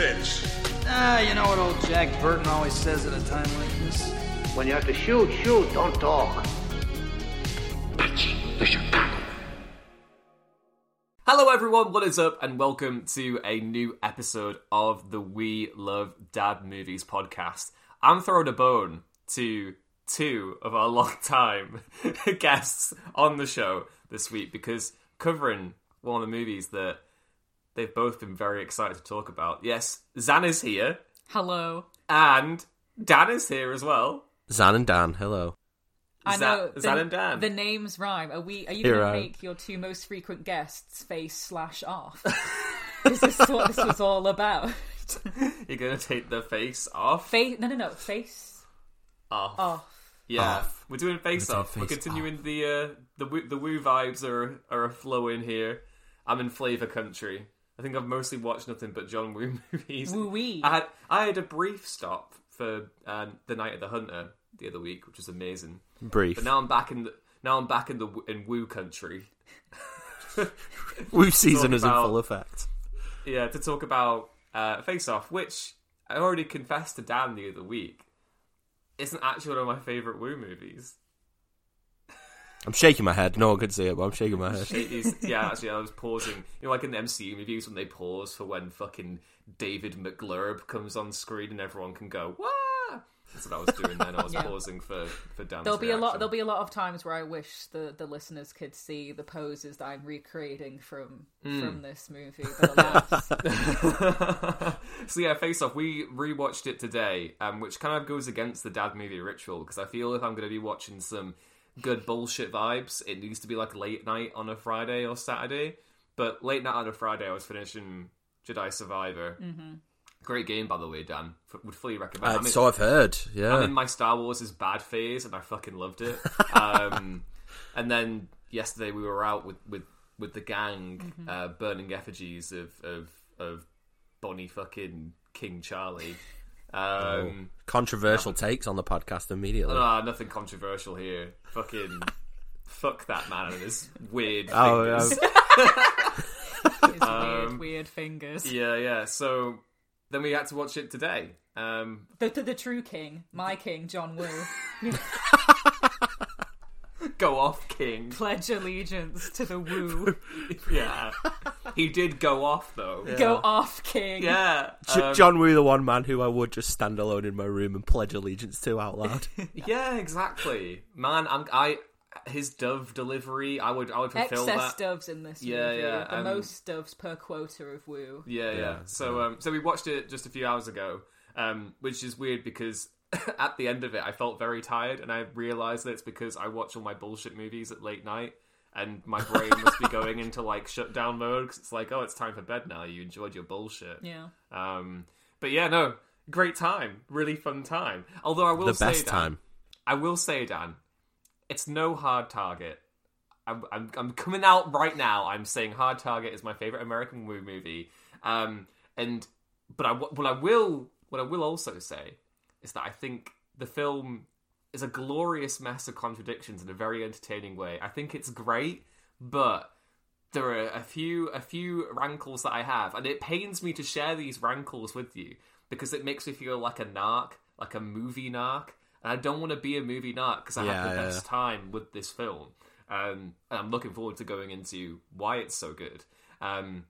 bitch. Ah, you know what old Jack Burton always says at a time like this? When you have to shoot, shoot, don't talk. Hello, everyone. What is up? And welcome to a new episode of the We Love Dad Movies podcast. I'm throwing a bone to two of our long-time guests on the show this week because covering one of the movies that they've both been very excited to talk about. Yes, Zan is here, Hello. and Dan is here as well. Zan and Dan, hello. I Zan- know Zan the, and Dan. the names rhyme. Are we? Are you Here going I to am. make your two most frequent guests face slash off? is this what this was all about? You're gonna take the face off. Face? No, no, no. Face off. off. Yeah, Off. we're doing face We're doing off. We're face continuing the uh, the woo- the woo vibes are are flowing here. I'm in flavor country. I think I've mostly watched nothing but John Woo movies. Woo wee. I had I had a brief stop for um, the Night of the Hunter the other week, which was amazing. Brief. But now I'm back in the now I'm back in the in Woo country. Woo season is in full effect. Yeah, to talk about uh, Face Off, which I already confessed to Dan the other week, isn't actually one of my favorite Woo movies. I'm shaking my head. No one can see it, but I'm shaking my head. It is, yeah, actually, I was pausing. You know, like in the MCU movies when they pause for when fucking David McGlurb comes on screen and everyone can go, "Wah!" That's what I was doing then. I was Yeah. pausing for for Dan's There'll be a lot. There'll be a lot of times where I wish the, the listeners could see the poses that I'm recreating from Hmm. from this movie. But so yeah, Face Off. We rewatched it today, um, which kind of goes against the dad movie ritual because I feel if I'm going to be watching some good bullshit vibes, it needs to be like late night on a Friday or Saturday. But late night on a Friday, I was finishing Jedi Survivor. Mm-hmm. Great game, by the way, Dan. F- would fully recommend. Uh, I mean- so I've heard. Yeah. I'm in my Star Wars is bad phase, and I fucking loved it. Um, and then yesterday we were out with with, with the gang, uh, burning effigies of of of Bonnie fucking King Charlie. Um, Controversial takes on the podcast immediately. ah, nothing controversial here. Fucking fuck that man and his weird Oh, fingers. his weird, weird fingers. yeah, yeah. So then we had to watch it today. Um, The, the the true king, my king, John Woo. go off, King. Pledge allegiance to the Woo. Yeah, he did go off though. Go off, king. Yeah, J- um, John Woo, the one man who I would just stand alone in my room and pledge allegiance to out loud. Yeah, exactly. Man, I'm I his dove delivery, I would I would fulfill Excess that. doves in this Yeah, movie. yeah, The um, most doves per quota of Woo. Yeah, yeah. Yeah, So um so we watched it just a few hours ago. Um which is weird because at the end of it I felt very tired and I realized that it's because I watch all my bullshit movies at late night and my brain must be going into like shutdown mode cuz it's like oh it's time for bed now. You enjoyed your bullshit. Yeah. Um but yeah, no. Great time. Really fun time. Although I will the say best Dan, time. I will say, Dan, it's no hard target. I'm, I'm, I'm coming out right now. I'm saying Hard Target is my favorite American Woo movie. Um, and but I what I will what I will also say is that I think the film is a glorious mess of contradictions in a very entertaining way. I think it's great, but there are a few a few rankles that I have, and it pains me to share these rankles with you because it makes me feel like a narc, like a movie narc, and I don't want to be a movie narc because I Yeah, had the yeah, best time with this film, um, and I'm looking forward to going into why it's so good. Um,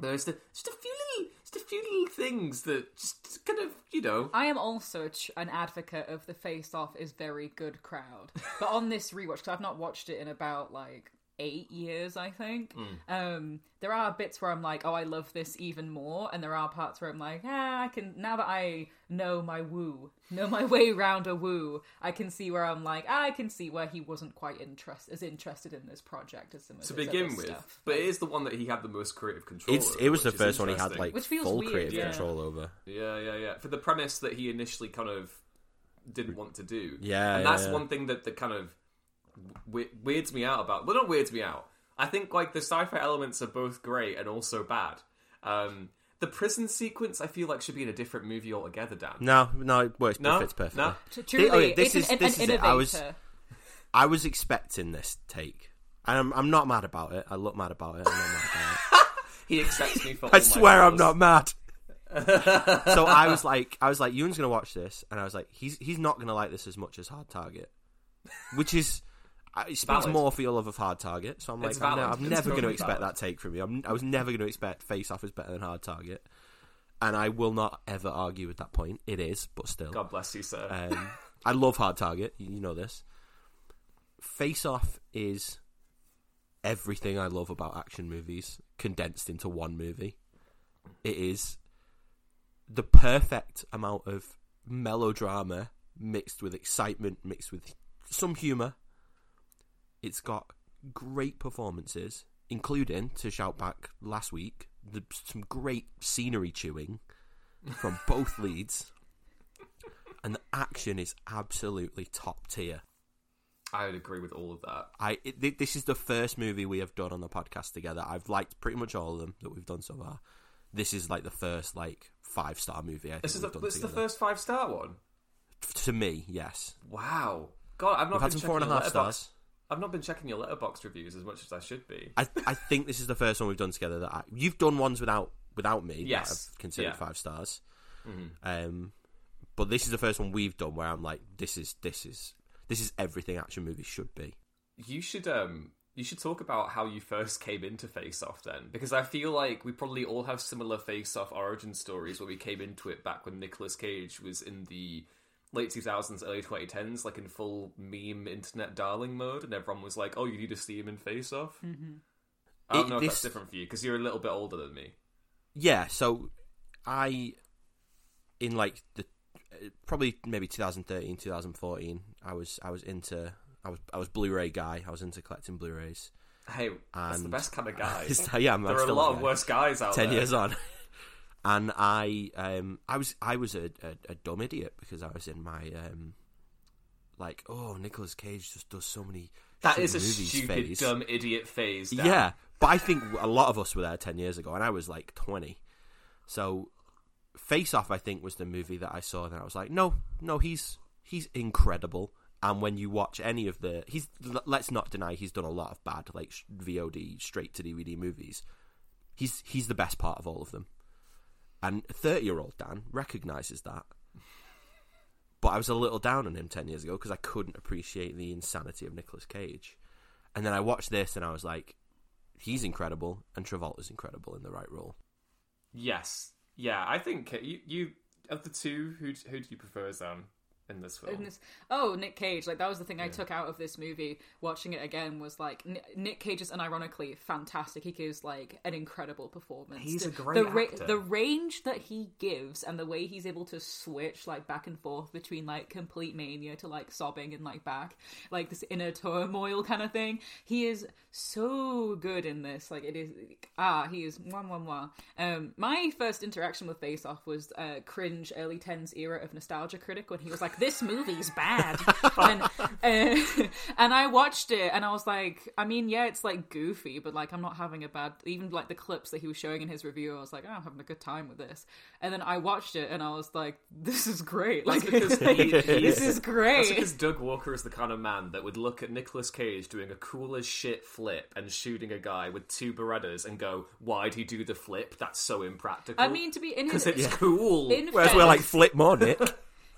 there's the, just a few little, just a few little things that just kind of, you know, I am also tr- an advocate of the Face Off is very good crowd. But on this rewatch, because I've not watched it in about like eight years, I think. Um, there are bits where I'm like, oh, I love this even more, and there are parts where I'm like, ah, I can now that I know my woo, know my way around a woo, I can see where I'm like, ah, I can see where he wasn't quite interest as interested in this project as some of to his begin other with. stuff. But it is the one that he had the most creative control. It's over, it was the first one he had like Which feels full weird, creative yeah. control over. Yeah, yeah, yeah. For the premise that he initially kind of didn't want to do. Yeah, and yeah, that's yeah. one thing that, the kind of we- weirds me out about. Well, not weirds me out. I think like the sci-fi elements are both great and also bad. Um, the prison sequence, I feel like, should be in a different movie altogether. Dan. No, no, it works. No? fits perfectly. No? T- Truly, okay, this it's is- an, this an is it. I was- I was expecting this take. And I'm, I'm not mad about it. I look mad about it. I'm not mad about it. He accepts me for. I all my swear I'm not mad. so I was like, I was like, Ewan's gonna watch this, and I was like, he's he's not gonna like this as much as Hard Target, which is. Uh, It speaks Valid. more for your love of Hard Target, so I'm like, It's I'm, I'm never going to expect valid. that take from you. I'm, I was never going to expect Face Off is better than Hard Target, and I will not ever argue with that point. It is, but still, God bless you, sir. um, I love Hard Target. You you know this. Face Off is everything I love about action movies condensed into one movie. It is the perfect amount of melodrama mixed with excitement, mixed with some humor. It's got great performances, including to shout back last week, the, some great scenery chewing from both leads and the action is absolutely top tier. I would agree with all of that. I it, thi- this is the first movie we have done on the podcast together. I've liked pretty much all of them that we've done so far. This is like the first like five star movie I think This is we've the, done this is the first five star one. to me. Yes, Wow. God, I've not we've had some four and a half stars. I've not been checking your Letterboxd reviews as much as I should be. I I think this is the first one we've done together that I, you've done ones without without me. Yes. that I've considered Yeah. five stars. Um, but this is the first one we've done where I'm like, this is this is this is everything action movies should be. You should um you should talk about how you first came into Face Off then, because I feel like we probably all have similar Face Off origin stories where we came into it back when Nicolas Cage was in the late 2000s, early 2010s, like in full meme internet darling mode, and everyone was like, "Oh, you need to see him in Face Off." Mm-hmm. I don't It- know if this- that's different for you because you're a little bit older than me. Yeah, so I in like the uh, probably maybe 2013, 2014, I was I was into I was I was Blu-ray guy. I was into collecting Blu-rays. Hey, that's the best kind of guy. yeah, I'm, I'm there are a lot of guy. worse guys out 10 there. years on. And I um I was I was a, a, a dumb idiot because I was in my um like oh Nicolas Cage just does so many that is a stupid, phase. dumb idiot phase. Dan. Yeah, but I think a lot of us were there ten years ago, and I was like twenty. So, Face Off, I think, was the movie that I saw, and I was like, no, no, he's he's incredible. And when you watch any of the, he's let's not deny he's done a lot of bad like VOD straight to DVD movies. He's he's the best part of all of them, and thirty year old Dan recognizes that. But I was a little down on him ten years ago because I couldn't appreciate the insanity of Nicolas Cage. And then I watched this and I was like, he's incredible, and Travolta's incredible in the right role. Yes. Yeah, I think uh, you, you of the two, who who do you prefer, Zan, in this film? in this oh nick cage like that was the thing i took out of this movie watching it again was like Ni- nick cage is unironically fantastic he gives like an incredible performance He's the, a great the, ra- actor. the range that he gives and the way he's able to switch like back and forth between like complete mania to like sobbing and like back like this inner turmoil kind of thing he is so good in this like it is ah he is mwah, mwah, mwah. um my first interaction with face off was uh cringe early 10s era of nostalgia critic when he was like this movie's bad and, uh, and i watched it and i was like i mean yeah it's like goofy but like i'm not having a bad even like the clips that he was showing in his review i was like oh, i'm having a good time with this and then i watched it and i was like this is great like because he- this is great That's because Doug Walker is the kind of man that would look at Nicolas Cage doing a cool as shit flip and shooting a guy with two Berettas and go, "Why'd he do the flip? That's so impractical." I mean, to be in his, because it's cool. in Whereas we're like, flip more, Nick.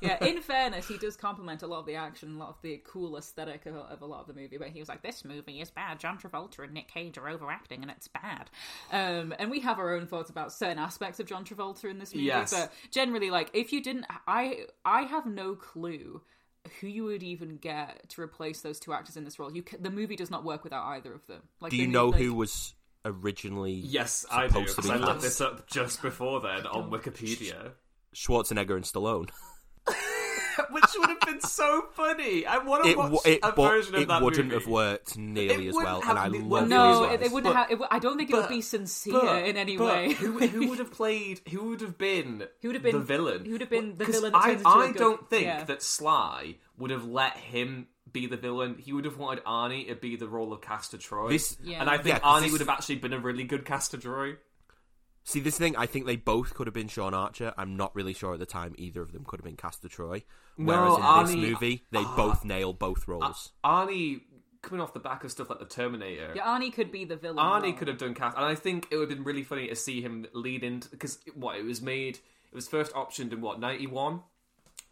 Yeah, in fairness, he does compliment a lot of the action, a lot of the cool aesthetic of, of a lot of the movie. But he was like, "This movie is bad. John Travolta and Nick Cage are overacting, and it's bad." Um, and we have our own thoughts about certain aspects of John Travolta in this movie. Yes. But generally, like, if you didn't, I I have no clue who you would even get to replace those two actors in this role. You ca- the movie does not work without either of them. Like, Do you know like- who was originally yes, I do. Because I looked this up just before then on Wikipedia, Schwarzenegger and Stallone? which would have been so funny. I want to It, watch it, a but version of that. it that wouldn't movie. have worked nearly It as well, and I been- love No, it. it, it wouldn't But- have. It, w- I don't think it would be sincere But- in any but way. who, who would have played? Who would have been? Who would have been the villain? Who would have been the villain? That I, turns into a I don't think yeah. that Sly would have let him be the villain. He would have wanted Arnie to be the role of Castor Troy. This- Yeah. and I think Yeah, 'cause Arnie this- would have actually been a really good Castor Troy. See, this thing, I think they both could have been Sean Archer. I'm not really sure at the time either of them could have been Castor Troy. No, Whereas in this movie, they uh, both nail both roles. Uh, Arnie coming off the back of stuff like the Terminator. Yeah, Arnie could be the villain. Arnie role. could have done cast, and I think it would have been really funny to see him lead into because what it was made, it was first optioned in what ninety one,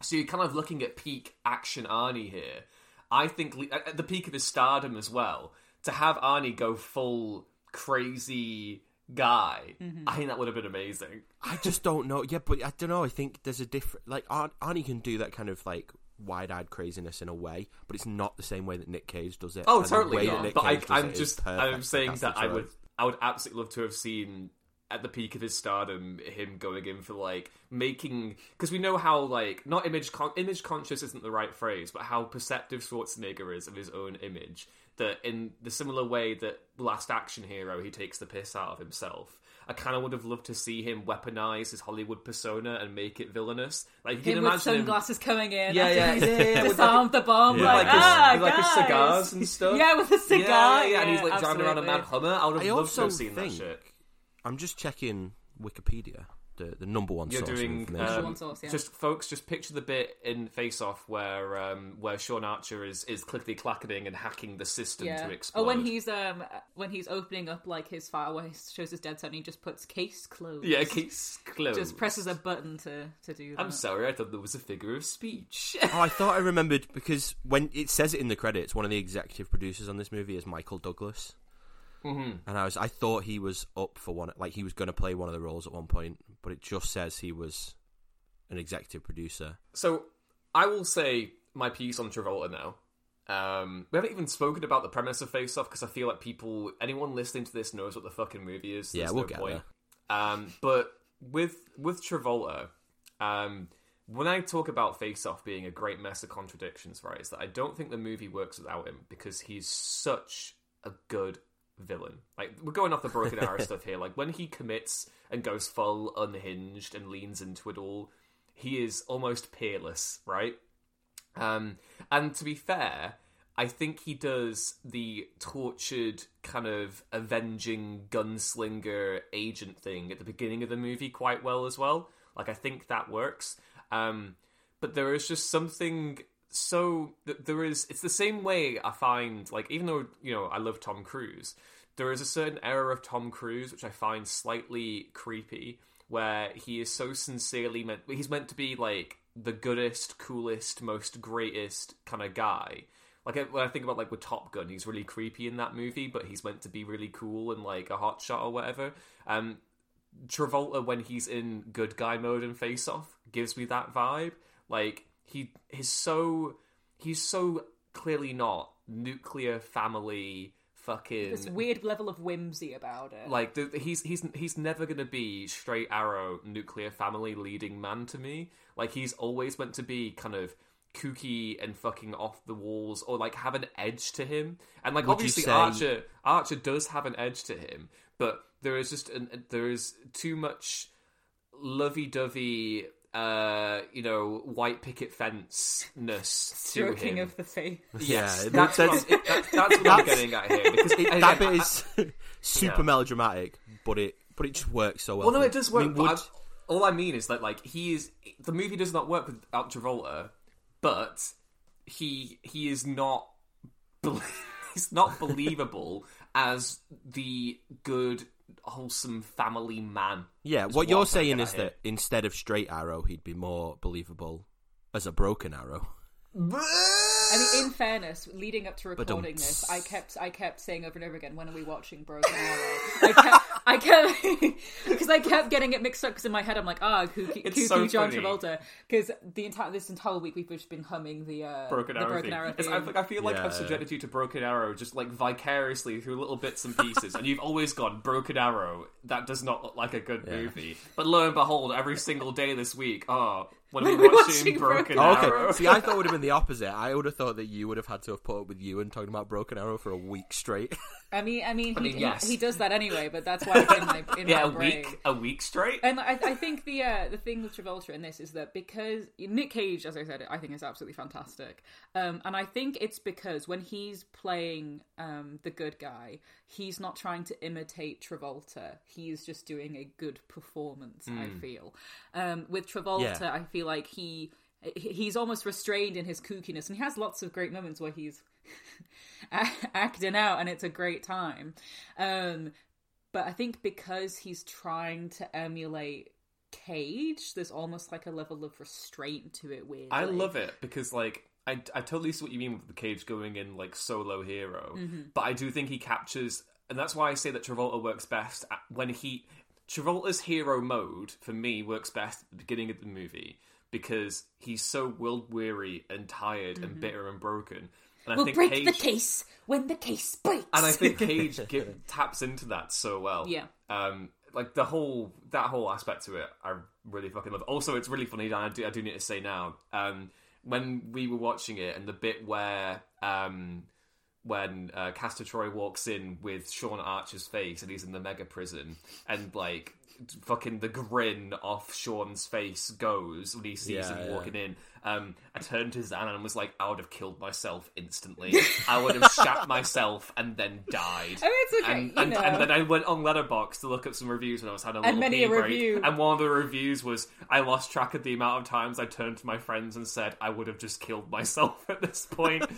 so you're kind of looking at peak action Arnie here. I think at at the peak of his stardom as well, to have Arnie go full crazy guy, Mm-hmm. I think that would have been amazing. I just don't know. Yeah, but I don't know. I think there's a different like Ar- Arnie can do that kind of like wide-eyed craziness in a way, but it's not the same way that Nick Cage does it. Oh, And totally way that not. Nick But I, Cage does I'm just. I'm saying that I would, I would absolutely love to have seen at the peak of his stardom him going in for like making because we know how like not image con- image conscious isn't the right phrase, but how perceptive Schwarzenegger is of his own image. That in the similar way that Last Action Hero, he takes the piss out of himself. I kind of would have loved to see him weaponize his Hollywood persona and make it villainous. Like you can Him with imagine him coming in. Yeah, yeah, he's yeah, yeah, yeah, with the bomb. Yeah. Like, like his, ah, with, like his cigars and stuff. Yeah, with a cigar. Yeah, yeah, yeah, and he's like yeah, driving around a mad. Hummer. I would I have loved to have seen think that shit. I'm just checking Wikipedia, the the number one You're source doing of information. Um, one source, yeah. just folks. Just picture the bit in Face Off where um, where Sean Archer is is clickety clacketing and hacking the system Yeah. to explode. Oh, when he's um when he's opening up like his file where he shows his dead son, he just puts case closed. yeah, case closed. Just presses a button to to do that. I'm sorry, I thought there was a figure of speech. Oh, I thought I remembered because when it says it in the credits, one of the executive producers on this movie is Michael Douglas, mm-hmm. and I was I thought he was up for one, like he was going to play one of the roles at one point, but it just says he was an executive producer. So I will say my piece on Travolta now. Um, we haven't even spoken about the premise of Face Off because I feel like people, anyone listening to this knows what the fucking movie is. Yeah, we'll no get point. Um, but with with Travolta, um, when I talk about Face Off being a great mess of contradictions, right, is that I don't think the movie works without him because he's such a good villain. Like we're going off the broken arrow stuff here. Like when he commits and goes full unhinged and leans into it all, he is almost peerless, right? Um, and to be fair, I think he does the tortured kind of avenging gunslinger agent thing at the beginning of the movie quite well as well. Like I think that works. Um, but there is just something so th- there is. It's the same way I find like even though you know I love Tom Cruise, there is a certain era of Tom Cruise which I find slightly creepy, where he is so sincerely meant. He's meant to be like the goodest, coolest, most greatest kind of guy. Like when I think about like with Top Gun, he's really creepy in that movie, but he's meant to be really cool and like a hot shot or whatever. Um, Travolta when he's in good guy mode and face off gives me that vibe. Like he he's so he's so clearly not nuclear family fucking this weird level of whimsy about it. like the, he's he's he's never gonna be straight arrow nuclear family leading man to me. Like he's always meant to be kind of kooky and fucking off the walls or like have an edge to him. And like Would obviously say- Archer Archer does have an edge to him, but there is just an, there is too much lovey-dovey uh you know white picket fence ness to Stroking him. of the face. Yes, Yeah, that's, that's- it- that- that's what I'm getting at here. Because It, again, that bit I- is super Yeah. melodramatic, but it but it just works so well. Well, no, it does work. I mean, would- all I mean is that like he is the movie does not work without Travolta, but he he is not bel- he's not believable as the good wholesome family man. yeah, what you're saying is that instead of straight arrow, he'd be more believable as a broken arrow. I mean, in fairness, leading up to recording this, I kept I kept saying over and over again, "When are we watching Broken Arrow?" I kept I kept because I kept getting it mixed up because in my head I'm like, ah, kooky, It's so John funny. Travolta. Because the entire this entire week we've just been humming the uh, Broken the Arrow. Broken theme. Arrow. It's- theme. I, I feel like Yeah. I've subjected you to Broken Arrow just like vicariously through little bits and pieces, and you've always gone Broken Arrow. That does not look like a good movie. But lo and behold, every single day this week, oh, when we We're watching, watching Broken Broken Oh, Arrow? okay. See, I thought it would have been the opposite. I would have thought that you would have had to have put up with you and talking about Broken Arrow for a week straight. I mean, I mean, he, mean, he- yes. he, does that anyway, but that's why it's in my in yeah, my a brain. week, a week straight. And I, I think the uh, the thing with Travolta in this is that because Nick Cage, as I said, I think is absolutely fantastic. Um, and I think it's because when he's playing um, the good guy, he's not trying to imitate Travolta. He's just doing a good performance. I feel um, with Travolta, Yeah. I feel like he he- he's almost restrained in his kookiness, and he has lots of great moments where he's acting out, and it's a great time. Um, but I think because he's trying to emulate Cage, there's almost like a level of restraint to it. Weirdly, I love it because like I, I totally see what you mean with the cage going in like solo hero, but I do think he captures, and that's why I say that Travolta works best when he Travolta's hero mode for me works best at the beginning of the movie because he's so world weary and tired and bitter and broken. And I We'll think break Cage, the case when the case breaks. and I think Cage gi- taps into that so well. Yeah. Um, like the whole that whole aspect to it, I really fucking love. Also, it's really funny. And I do I do need to say now, um, when we were watching it, and the bit where um, when uh, Castor Troy walks in with Sean Archer's face, and he's in the mega prison, and like fucking the grin off Sean's face goes when he sees Yeah, him yeah. walking in. Um, I turned to Zan and was like, I would have killed myself instantly. I would have shat myself and then died. I mean, it's okay, And, and, and then I went on Letterboxd to look up some reviews when I was having a little many pee break. review. And one of the reviews was, I lost track of the amount of times I turned to my friends and said, I would have just killed myself at this point.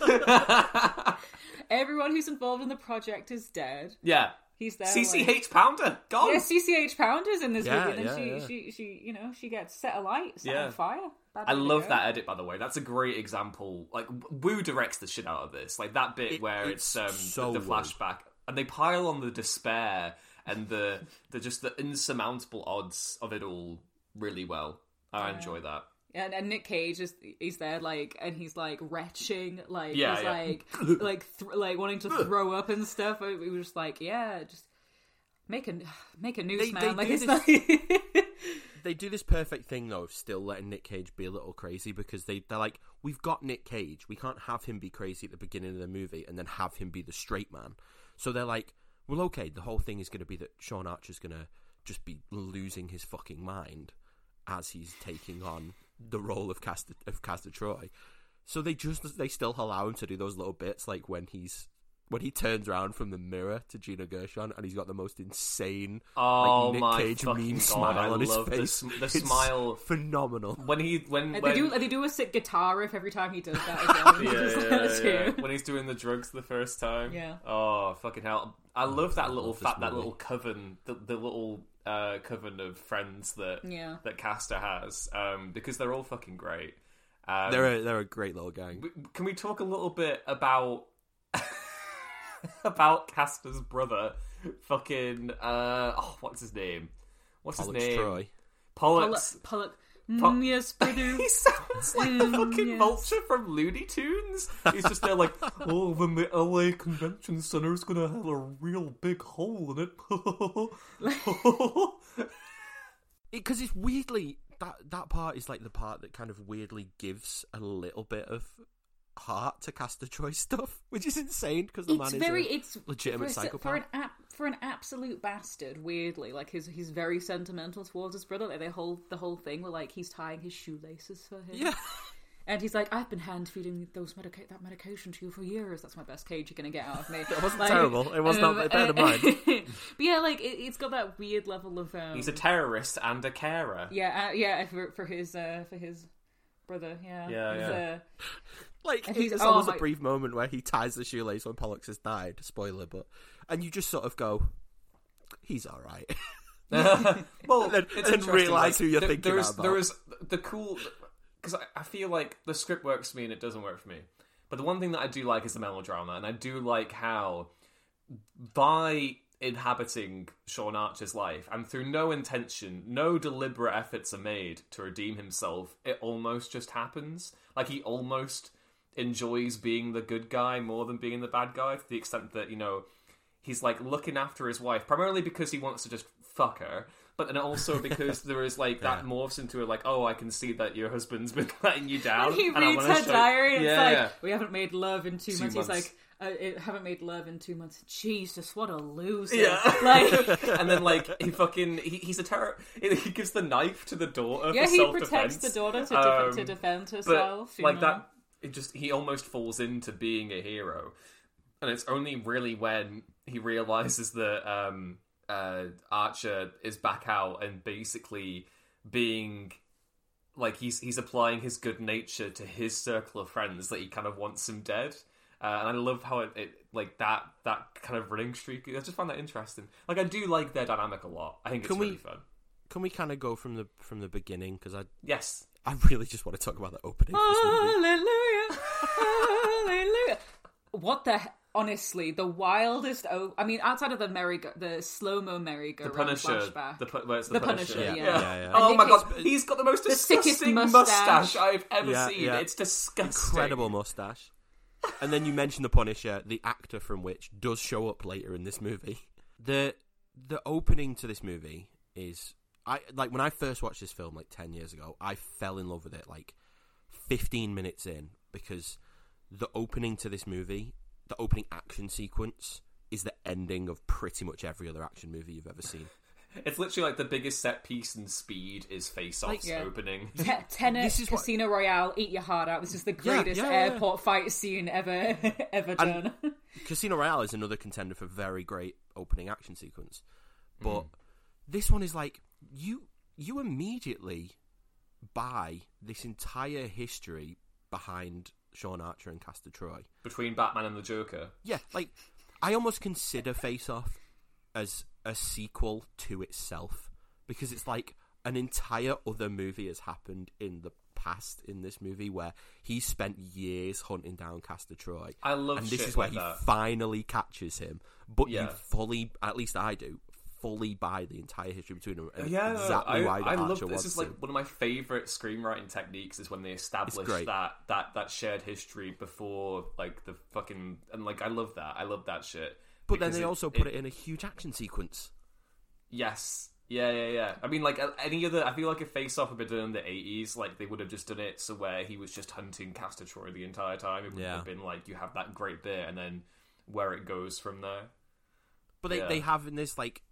Everyone who's involved in the project is dead. yeah. He's there. CCH like- Pounder, gone. Yeah, CCH Pounders in this Yeah, movie, and then yeah, she, yeah. she, she, you know, she gets set alight, set Yeah. on fire. Bad I love go. that edit, by the way. That's a great example. Like Woo directs the shit out of this. Like that bit It- where it's it's, um, so the Woo. flashback, and they pile on the despair and the the just the insurmountable odds of it all really well. I enjoy that. And, and Nick Cage is he's there like and he's like retching like Yeah, he's yeah. like like th- like wanting to throw up and stuff. We we were just like yeah, just make a make a news They- man. they like do it's this- like they do this perfect thing though of still letting Nick Cage be a little crazy because they they're like we've got Nick Cage we can't have him be crazy at the beginning of the movie and then have him be the straight man so they're like well okay the whole thing is going to be that Sean Archer's going to just be losing his fucking mind as he's taking on the role of Cast of Castor Troy so they just they still allow him to do those little bits like when he's when he turns around from the mirror to Gina Gershon and he's got the most insane Oh like Nick my Cage fucking meme God, smile I on his love the face. sm- the It's smile. phenomenal. When he when they do they do a sick guitar riff every time he does that as well. yeah, yeah, yeah. when he's doing the drugs the first time. Yeah. Oh fucking hell! I oh, love that little fat, that little coven, the, the little uh, coven of friends that Yeah. that Castor has, um, because they're all fucking great. Um, They're a, they're a great little gang. w- Can we talk a little bit about about Castor's brother? Fucking uh, oh, what's his name? What's Pollux his name? Troy. Pollux. Pollock. Po- Mm, yes, we. He sounds like the Mm, fucking yes. vulture from Looney Tunes. He's just there like, oh, then the LA Convention Center's gonna have a real big hole in it. Because it's weirdly that that part is like the part that kind of weirdly gives a little bit of heart to Castor Troy stuff, which is insane because the it's man very is a it's legitimate for, a- psychopath. for an ap- for an absolute bastard. Weirdly, like he's he's very sentimental towards his brother. Like they whole the whole thing where like he's tying his shoelaces for him. yeah, And he's like, I've been hand feeding those medica- that medication to you for years. That's my best cage you're gonna get out of me. It wasn't terrible. It was not bad than mine. but yeah, like it, it's got that weird level of um, He's a terrorist and a carer. yeah, uh, yeah for, for his uh, for his brother. Yeah, Yeah, He's, yeah. Uh, like And he's- there's oh almost my- a brief moment where he ties the shoelace when Pollux has died. Spoiler, but and you just sort of go, he's all right. well, then- it's then interesting, realise who you're there- thinking there's, about. There is the cool because I, I feel like the script works for me and it doesn't work for me. But the one thing that I do like is the melodrama, and I do like how by inhabiting Sean Archer's life and through no intention, no deliberate efforts are made to redeem himself, it almost just happens. Like he almost enjoys being the good guy more than being the bad guy to the extent that, you know, he's like looking after his wife primarily because he wants to just fuck her but then also because there is like that morphs into a like oh i can see that your husband's been letting you down he and reads her show- diary and yeah, it's like yeah. we haven't made love in two, Two months. months. He's like I haven't made love in two months. Jesus, what a loser! Yeah. like and then like he fucking he, he's a terror he gives the knife to the daughter yeah, he protects the daughter to, def- Um, to defend but herself. you like know? that it just he almost falls into being a hero and it's only really when he realizes that um uh archer is back out and basically being like he's he's applying his good nature to his circle of friends that he kind of wants him dead. Uh, and I love how it, it like that that kind of running streak. I just find that interesting. Like I do like their dynamic a lot. I think it's we- really fun. Can we kind of go from the from the beginning? Because I Yes, I really just want to talk about the opening. of this movie. Hallelujah, hallelujah. What the? he- Honestly, the wildest. Oh, I mean, outside of the merry, go- the slow mo merry go the round flashback. The, pu- where it's the, The Punisher. Punisher, yeah. yeah. Yeah, yeah. Oh my god, he's got the most the disgusting mustache. mustache I've ever Yeah, seen. yeah. It's disgusting. Incredible mustache. And then you mentioned the Punisher, the actor from which does show up later in this movie. The the opening to this movie is I like when I first watched this film like 10 years ago, I fell in love with it like 15 minutes in because the opening to this movie, the opening action sequence is the ending of pretty much every other action movie you've ever seen. It's literally like the biggest set piece in speed is Face Off's Like, yeah. opening. Te- Tenet, This is what- Casino Royale, eat your heart out. This is the greatest yeah, yeah. airport fight scene ever, ever done. Casino Royale is another contender for very great opening action sequence, but mm. this one is like you you immediately buy this entire history behind Sean Archer and Castor Troy. Between Batman and the Joker. Yeah, like I almost consider Face Off as a sequel to itself because it's like an entire other movie has happened in the past in this movie where he spent years hunting down Castor Troy. I love and this is where like he that. finally catches him. But Yeah. you fully, at least I do, fully buy the entire history between them. Yeah, exactly I, why I love this. is like one of my favorite screenwriting techniques is when they establish that that that shared history before like the fucking and like I love that. I love that shit. But then they also put it in a huge action sequence. Yes. Yeah, yeah, yeah. I mean, like any other. I feel like if Face Off had been done in the eighties, like they would have just done it so where he was just hunting Castor Troy the entire time. It would Yeah. have been like you have that great bit, and then where it goes from there. But they, Yeah. they have in this like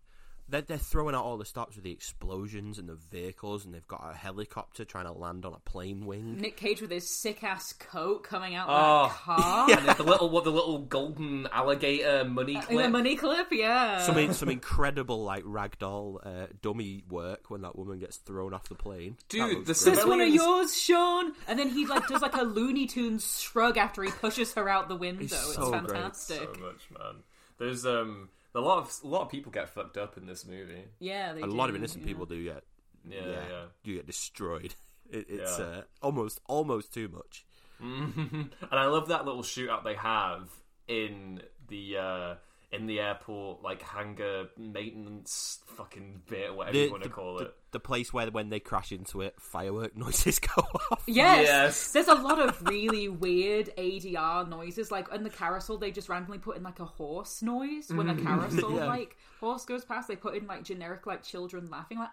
they're, they're throwing out all the stops with the explosions and the vehicles, and they've got a helicopter trying to land on a plane wing. Nick Cage with his sick ass coat coming out Oh, that car. And the little what the little golden alligator money In clip. the money clip, yeah. Some in- some incredible like ragdoll uh, dummy work when that woman gets thrown off the plane. Dude, looks the great. this one of yours, Sean? And then he like does like a Looney Tunes shrug after he pushes her out the window. He's It's so great. fantastic. so much, man. There's um a lot of a lot of people get fucked up in this movie. Yeah, they a do, lot of innocent yeah. people do get Yeah, yeah, yeah. do get destroyed. It, it's Yeah. uh, almost almost too much. and I love that little shootout they have in the uh in the airport like hangar maintenance fucking bit or whatever The, you want to call the- it. the place where when they crash into it, firework noises go off. Yes. Yes. There's a lot of really weird ADR noises. Like in the carousel, they just randomly put in like a horse noise when a mm. carousel Yeah. like horse goes past. They put in like generic like children laughing like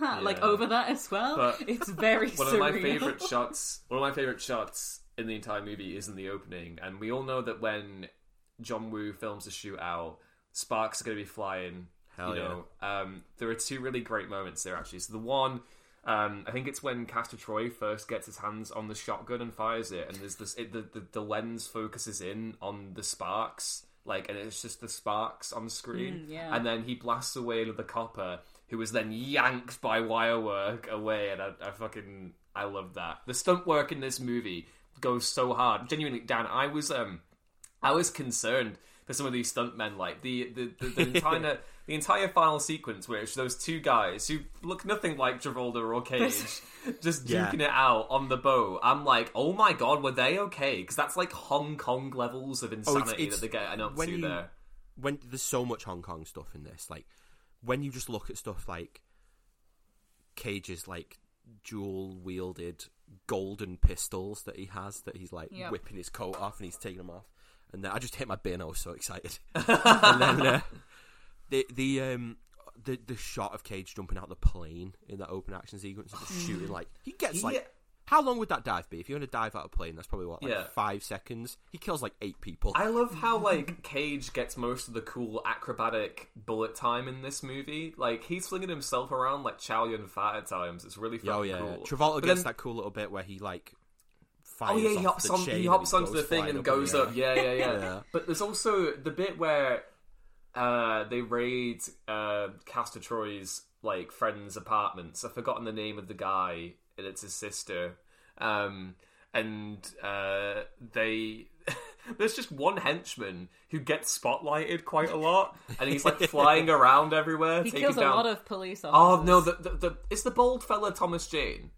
like over that as well. But it's very One surreal. of my favorite shots. One of my favorite shots in the entire movie is in the opening, and we all know that when John Woo films a shootout, sparks are going to be flying. Hell you know, um, there are two really great moments there actually. So the one. Um, I think it's when Castor Troy first gets his hands on the shotgun and fires it, and there's this it, the, the the lens focuses in on the sparks, like, and it's just the sparks on the screen, Mm, yeah. and then he blasts away with the copper, who was then yanked by wirework away, and I, I fucking I love that. The stunt work in this movie goes so hard. Genuinely, Dan, I was um I was concerned for some of these stuntmen, like the the, the, the entire the entire final sequence, where it's those two guys who look nothing like Travolta or Cage, just Yeah. duking it out on the boat. I'm like, oh my god, were they okay? Because that's like Hong Kong levels of Oh, it's- insanity it's- that they're getting up when to you- there. when there's so much Hong Kong stuff in this, like when you just look at stuff like Cage's like dual wielded golden pistols that he has that he's like Yep. whipping his coat off and he's taking them off, and then I just hit my bin. I was so excited. and then uh, the the um the the shot of Cage jumping out the plane in that open action sequence just shooting like he gets like. Yeah. How long would that dive be? If you're going to dive out of a plane, that's probably what, like Yeah. five seconds. He kills like eight people. I love how like Cage gets most of the cool acrobatic bullet time in this movie. Like he's flinging himself around like Chow Yun Fat at times. It's really fucking Oh yeah, cool. Travolta But gets then- that cool little bit where he like fires Oh yeah, he off hops the on. chain He and hops onto the thing and up goes up. Yeah, yeah, yeah, Yeah. But there's also the bit where uh, they raid uh, Castor Troy's like friends' apartments. I've forgotten the name of the guy and it's his sister. Um, and uh, they there's just one henchman who gets spotlighted quite a lot, and he's like flying around everywhere. He taking kills a down... lot of police officers. Oh no, the, the the it's the bald fella Thomas Jane.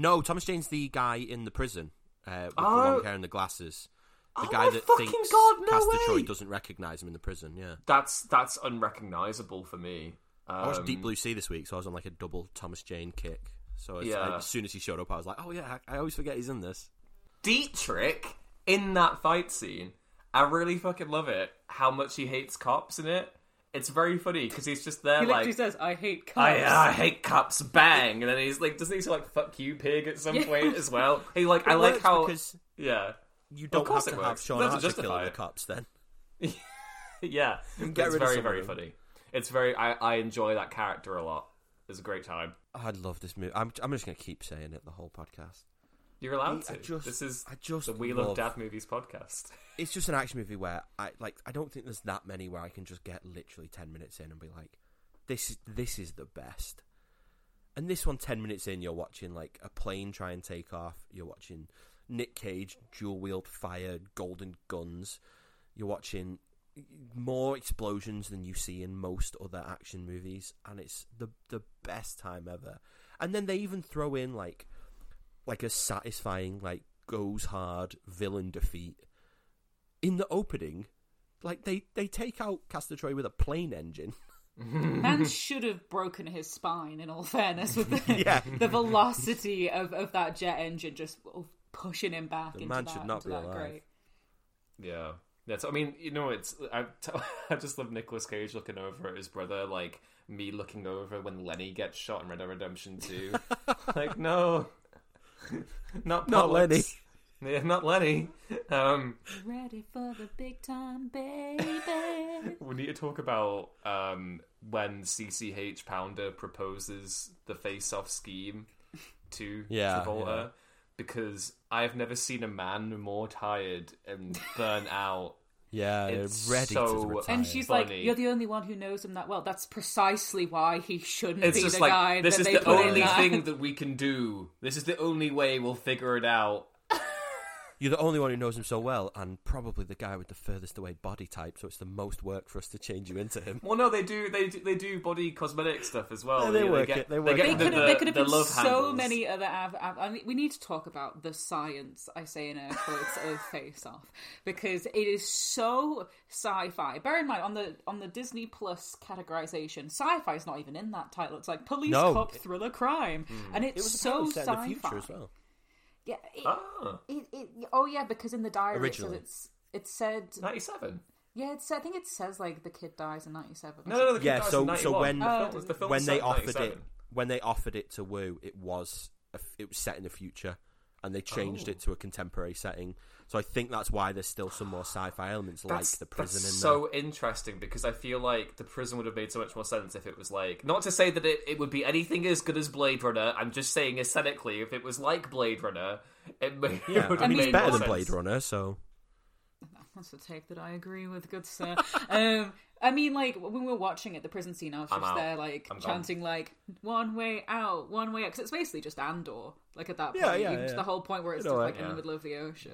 No, Thomas Jane's the guy in the prison uh, with the Oh. long hair and the glasses. The Oh guy that fucking thinks God, no Castor way! Troy doesn't recognize him in the prison. Yeah, That's that's unrecognizable for me. Um, I watched Deep Blue Sea this week, so I was on like a double Thomas Jane kick. So Yeah. as soon as he showed up, I was like, "Oh yeah, I, I always forget he's in this." Dietrich in that fight scene. I really fucking love it. How much he hates cops in it. It's very funny because he's just there like He literally like. says, "I hate cops." I, I hate cops, bang, and then he's like, doesn't he say like "fuck you, pig" at some Yeah. point as well? He like, I like how, because yeah, you don't have to it have. Sean That's Archer killing the it. cops. Then yeah, it's very very funny. It's very, I, I enjoy that character a lot. It's a great time. I love this movie. I'm, I'm just gonna keep saying it the whole podcast. You're allowed I to. just- this is I just the Wheel love- of Dad Movies podcast. It's just an action movie where I like. I don't think there's that many where I can just get literally ten minutes in and be like, "This is this is the best." And this one, 10 minutes in, you're watching like a plane try and take off. You're watching Nick Cage dual wield fire golden guns. You're watching more explosions than you see in most other action movies, and it's the the best time ever. And then they even throw in like like a satisfying like goes hard villain defeat in the opening. Like they they take out Castor Troy with a plane engine. Man should have broken his spine. In all fairness, with the, Yeah. the velocity of, of that jet engine just pushing him back The into man that, should not be that alive. grate. Yeah. That's, I mean, you know, it's I, I just love Nicolas Cage looking over at his brother, like me looking over when Lenny gets shot in Red Dead Redemption 2. like, no, not Not Lenny. Yeah, not Lenny. Um, Ready for the big time, baby. we need to talk about um, when CCH Pounder proposes the face-off scheme to Yeah, Travolta. yeah. Because I've never seen a man more tired and burnt out Yeah, It's ready so- to retire. And she's Funny. like, "You're the only one who knows him that well. That's precisely why he shouldn't It's be just the like guy this that is they the put in only that." thing that we can do. This is the only way we'll figure it out. You're the only one who knows him so well, and probably the guy with the furthest away body type. So it's the most work for us to change you into him. Well, no, they do. They do, they do body cosmetic stuff as well. Yeah, they work get, it, they work They it. the, could have. the, They could have the been love so handles. many other. Av- av- I mean, we need to talk about the science. I say in air quotes of Face Off because it is so sci-fi. Bear in mind on the on the Disney Plus categorization, sci-fi is not even in that title. It's like police No. cop thriller crime, hmm. and it's It was so apparently set sci-fi. Yeah. It, Ah, it, it, oh yeah, because in the diary Originally. it says it's it said ninety-seven. yeah. It's I think it says like the kid dies in ninety seven. No, no, no. The Yeah, kid dies so- in so 91. when- the film, the film when they offered it, when they offered it to Woo, it was a f it was set in the future, and they changed Oh. it to a contemporary setting. So I think that's why there's still some more sci-fi elements That's, like the prison that's in so interesting because I feel like the prison would have made so much more sense if it was like not to say that it, it would be anything as good as Blade Runner. I'm just saying aesthetically, if it was like Blade Runner, it, may. Yeah, it would I have mean, it's better more than sense. Blade Runner. So That's a take that I agree with, good sir. um, I mean, like when we were watching it, the prison scene, I was I'm just out. there, like I'm gone. chanting, like "one way out, one way out," because it's basically just Andor. Like at that point, Yeah, yeah, even to yeah. the whole point where it's You know just what? like in the middle of the ocean.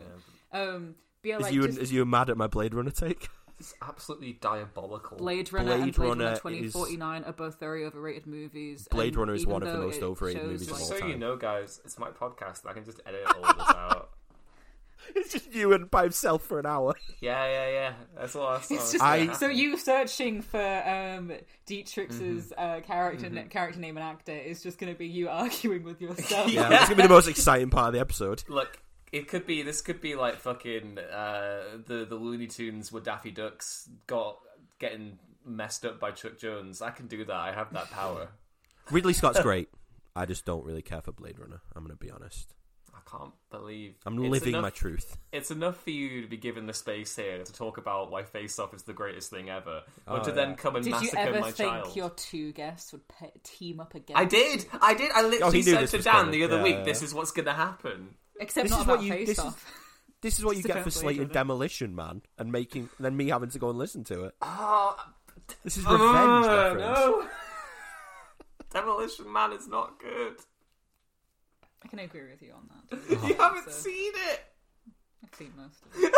Um, but yeah, is like you just is you mad at my Blade Runner take? It's absolutely diabolical. Blade Runner Blade and Blade Runner Runner is- twenty forty nine are both very overrated movies. Blade and Runner is one of the most overrated shows, movies of like- all Just so time. you know, guys, it's my podcast. I can just edit all this out. it's just you and by himself for an hour. Yeah, yeah, yeah. That's all I It's saw. just I- so you searching for um, Dietrich's Mm-hmm. uh, character character name and actor is just going to be you arguing with yourself. Yeah, it's gonna be the most exciting part of the episode. Look, it could be. This could be like fucking uh, the the Looney Tunes where Daffy Ducks got getting messed up by Chuck Jones. I can do that. I have that power. Ridley Scott's great. I just don't really care for Blade Runner. I'm gonna be honest. I can't believe I'm It's living enough- my truth. It's enough for you to be given the space here to talk about why Face Off is the greatest thing ever, but Oh, to yeah. then come and Did you ever think child. your two guests would pe- team up again? I did. I did. I literally Oh, he knew said to Dan coming. the other Yeah, week, yeah. "This is what's going to happen." Except This not is what you- face this is- This is what you get for slating Demolition Man and making then me having to go and listen to it. Oh, This is revenge, my uh, friend. no. Demolition Man is not good. I can agree with you on that. too. you haven't So, seen it. I've seen most of it.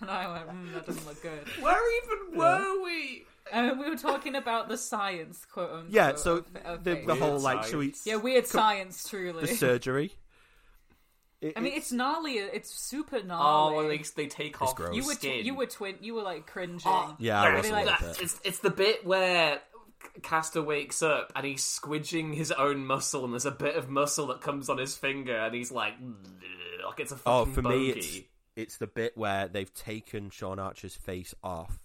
and I went, mm, that doesn't look good. Where even were we? Um, we were talking about the science, quote unquote. Yeah, so of, of the, the whole like should we, yeah, weird science, truly. the surgery. It- I mean, it's gnarly. It's super gnarly. Oh, gnarly. well, they they take off gross. you were skin. tw- you were twin. You were like cringing. Oh, Yeah, I was a like- That- it's, it's the bit where Castor wakes up and he's squidging his own muscle, and there's a bit of muscle that comes on his finger, and he's like, like it's a Oh, fucking for me, it's it's the bit where they've taken Sean Archer's face off,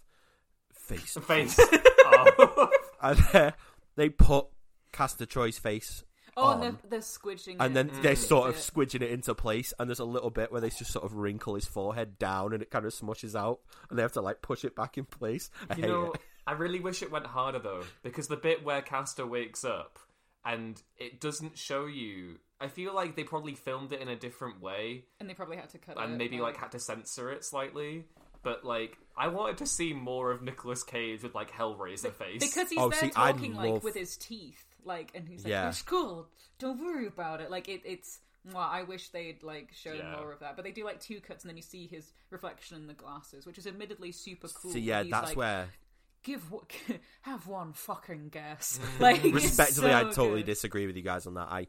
face, oh. Uh, face. oh. and then they put Castor Troy's face oh, on, and they're, they're squidging. and it. then they're mm. sort of Yeah. squidging it into place. And there's a little bit where they just sort of wrinkle his forehead down, and it kind of smushes out, and they have to like push it back in place. I You hate know, it. I really wish it went harder though, because the bit where Castor wakes up and it doesn't show you. I feel like they probably filmed it in a different way and they probably had to cut it. and maybe like had to censor it slightly. But like, I wanted to see more of Nicolas Cage with like Hellraiser face. because he's Oh, there see, I talking like with his teeth, like, and he's like, Yeah. "It's cool. Don't worry about it." Like, it, it's. Well, I wish they'd like shown Yeah. more of that, but they do like two cuts, and then you see his reflection in the glasses, which is admittedly super cool. So yeah, He's that's like, where give what have one fucking guess. Like, it's respectively, so I totally good. disagree with you guys on that. I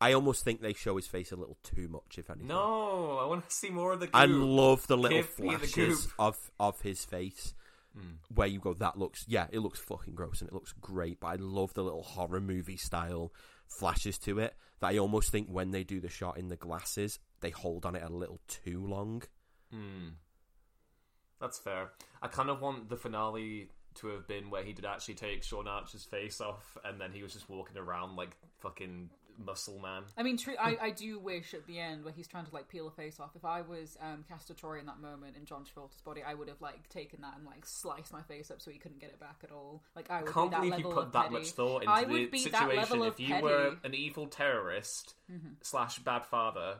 I almost think they show his face a little too much, if anything. no, I want to see more of the. Goop. I love the little Give me the flashes of of his face where you go, that looks yeah, it looks fucking gross and it looks great, but I love the little horror movie style flashes to it that I almost think when they do the shot in the glasses, they hold on it a little too long. Hmm. That's fair. I kind of want the finale to have been where he did actually take Sean Archer's face off, and then he was just walking around like fucking muscle man. I mean, true. I, I do wish at the end where he's trying to like peel a face off. If I was um, Castor Troy in that moment in John Travolta's body, I would have like taken that and like sliced my face up so he couldn't get it back at all. Like I would can't be that believe you put that petty. much thought into I the would that situation. if you petty. were an evil terrorist Mm-hmm. slash bad father,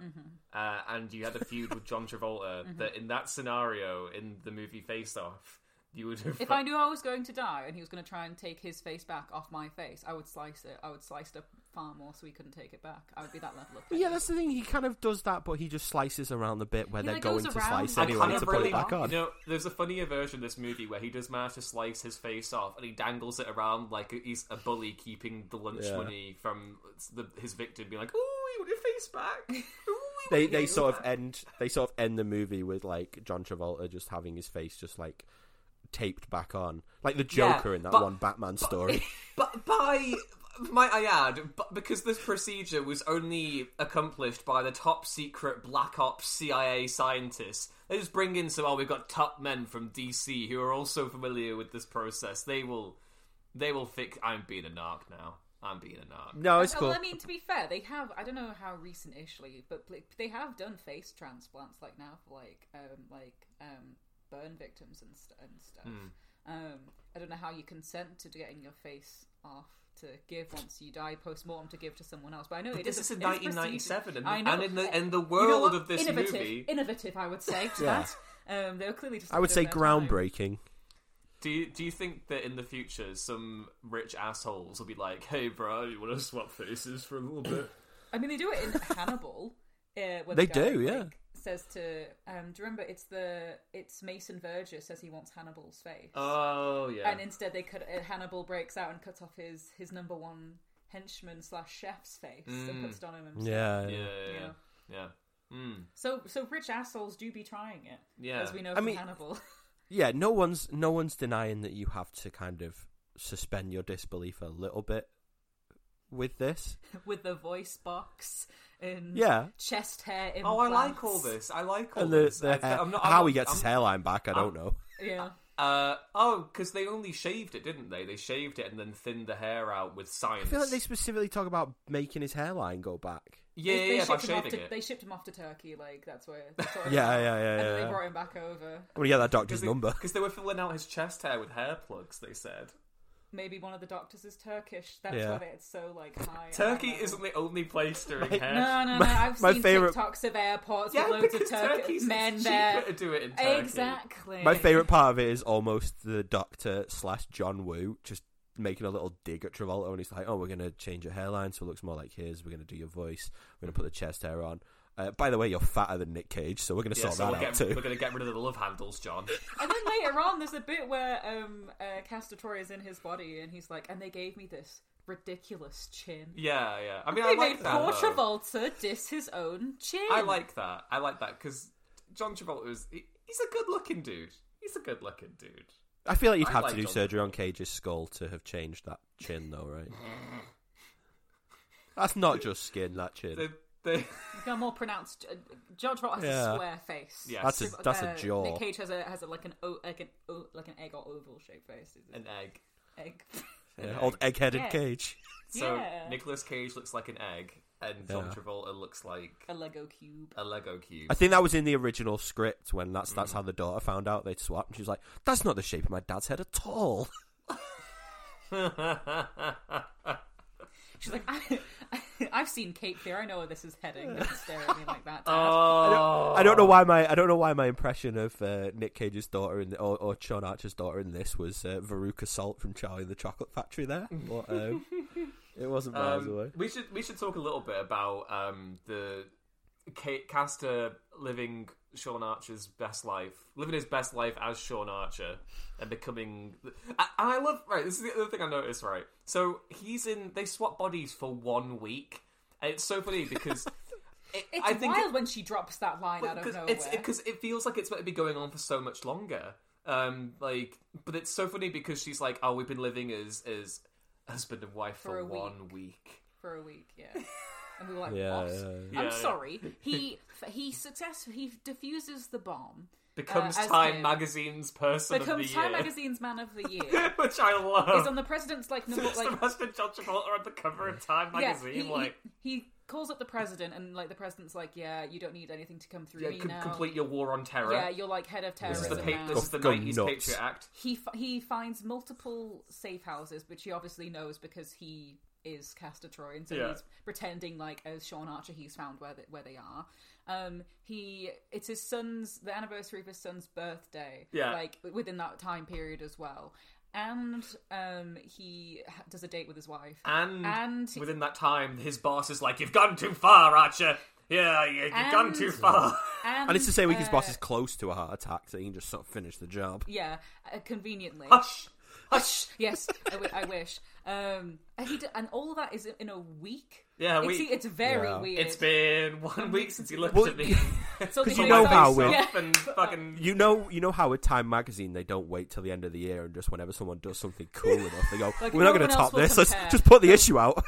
uh, and you had a feud with John Travolta, Mm-hmm. that in that scenario in the movie Face Off, you would have. If I knew I was going to die and he was going to try and take his face back off my face, I would slice it. I would slice it up far more so he couldn't take it back. I would be that level of. But yeah, that's the thing. He kind of does that, but he just slices around the bit where He, they're like, going goes to around slice I anyway kind to of put really- it back on. You know, there's a funnier version of this movie where he does manage to slice his face off and he dangles it around like he's a bully keeping the lunch Yeah. money from the, his victim, being like, "Ooh, you want your face back?" Ooh, they they sort face of end they sort of end the movie with like John Travolta just having his face just like taped back on, like the Yeah, Joker in that but- one Batman story. But by might I add, but because this procedure was only accomplished by the top secret Black Ops CIA scientists, they just bring in some. Oh, we've got top men from DC who are also familiar with this process. They will, they will fix. I'm being a narc now. I'm being a narc. no, it's cool. Well, I mean, to be fair, they have. I don't know how recent-ishly, but they have done face transplants, like now for like, um, like um, burn victims and, st- and stuff. Hmm. Um, I don't know how you consent to getting your face off to give once you die post mortem to give to someone else, but I know it This is is a- in it is a 1997, and. I know. and in the in the You know world of this innovative, movie, innovative, I would say. To Yeah. that. Um, they were clearly just. I would say ahead of their time. groundbreaking. do you, do you think that in the future some rich assholes will be like, "Hey, bro, you want to swap faces for a little bit?" I mean, they do it in Hannibal. Uh, They the guy, do, yeah. like, says to um, do you remember? It's the it's Mason Verger says he wants Hannibal's face, Oh yeah. and instead they cut uh, Hannibal breaks out and cuts off his his number one henchman slash chef's face and puts it on him himself. Yeah, yeah, yeah. yeah, Yeah. yeah. Mm. So so rich assholes do be trying it, Yeah. as we know I from mean- Hannibal. Yeah, no one's no one's denying that you have to kind of suspend your disbelief a little bit with this. with the voice box and Yeah. chest hair implants. Oh, I like all this. I like all And the, this. the I- hair- I'm not- how I'm he not- gets his I'm- hairline back, I don't know. Yeah. Uh, oh, because they only shaved it, didn't they? They shaved it and then thinned the hair out with science. I feel like they specifically talk about making his hairline go back. yeah, They- yeah, they yeah, by shipped him off shaving to, it. They shipped him off to Turkey, like that's where. That's where Yeah, yeah, yeah, And then yeah. they brought him back over. I'm gonna get that doctor's number. Because they were filling out his chest hair with hair plugs. They said Maybe one of the doctors is Turkish. That's Yeah. why it's so like high. Turkey high isn't the only place doing hair. No, no, no. My- I've my seen favourite- TikToks of airports yeah, with loads of because Turkish Turkey's men it's there. to do it in Turkey. Exactly. My favorite part of it is almost the doctor slash John Woo just making a little dig at Travolta, and he's like, "Oh, we're gonna change your hairline so it looks more like his. We're gonna do your voice. We're gonna put the chest hair on." Uh, by the way, you're fatter than Nick Cage, so we're gonna Yeah, sort so that we're, out getting, too. we're going to get rid of the love handles, John. And then later on, there's a bit where um, uh, Castor Troy is in his body, and he's like, "And they gave me this ridiculous chin." Yeah, yeah. I mean, They I like made that. poor though. Travolta diss his own chin. I like that. I like that because John Travolta is he, he's a good-looking dude. He's a good-looking dude. I feel like you'd I have like to do John surgery on Cage's skull to have changed that chin, though, right? That's not just skin. That chin. The, the, He's got a more pronounced. Uh, John Travolta has Yeah. a square face. Yes. That's a that's a jaw. Nick Cage has a has a like an o, like an o, like an egg or oval shaped face. Is it an egg. egg? Yeah, old egg-headed Yeah. Cage. So Yeah. Nicolas Cage looks like an egg, and John Yeah. Travolta looks like a Lego cube. a Lego cube. I think that was in the original script when that's Mm. that's how the daughter found out they'd swapped. And she was like, "That's not the shape of my dad's head at all." She's like, I, I've seen Cape Fear. I know where this is heading. Don't stare at me like that, Dad. oh, I don't know why my I don't know why my impression of uh, Nick Cage's daughter in or, or Sean Archer's daughter in this was uh, Veruca Salt from Charlie and the Chocolate Factory. There, but um, it wasn't miles Um, away. we should we should talk a little bit about um, the Kate Caster living Sean Archer's best life, living his best life as Sean Archer, and becoming. And I love right. This is the other thing I noticed. Right, so he's in. They swap bodies for one week, and it's so funny because. It, It's I think wild when she drops that line out of nowhere. it's because it feels like it's meant to be going on for so much longer. Um, like, but it's so funny because she's like, "Oh, we've been living as as husband and wife for, For one week." for a week, yeah. And we were like, Yeah, what? yeah, yeah. I'm Yeah, sorry. He he successfully he diffuses the bomb. Becomes Uh, Time him. Magazine's Person Becomes of the Time Year, Magazine's Man of the Year. which I love. Is on the president's like number Just like imagine John Travolta on the cover of Time yeah. Magazine, He, like. he, he calls up the president and like the president's like, yeah, you don't need anything to come through yeah, me com- now. complete your war on terror. Yeah, you're like head of this is the, pa- this is the 90s nuts. Patriot Act. he f- he finds multiple safe houses, which he obviously knows because he is Castor Troy, and so Yeah. he's pretending like as Sean Archer, he's found where they, where they are. Um, he it's his son's the anniversary of his son's birthday, Yeah. like within that time period as well. And um, he does a date with his wife, And, And- within that time, his boss is like, "You've gone too far, Archer. Yeah, you- you've gone too far." and, And it's to say, week his uh, boss is close to a heart attack, so he can just sort of finish the job. Yeah, uh, conveniently. Hush, Hush. Yes, I, w- I wish. Um, and, he d- and all of that is in a week. Yeah, it's, week. it's very Yeah. weird. It's been one week since he looked Well, at me. so Because the you know face how off- we're- yeah. and fucking You know, you know how with Time Magazine they don't wait till the end of the year and just whenever someone does something cool enough, they go, Like, "We're no not going to else top will this. Let's compare." just put the issue out."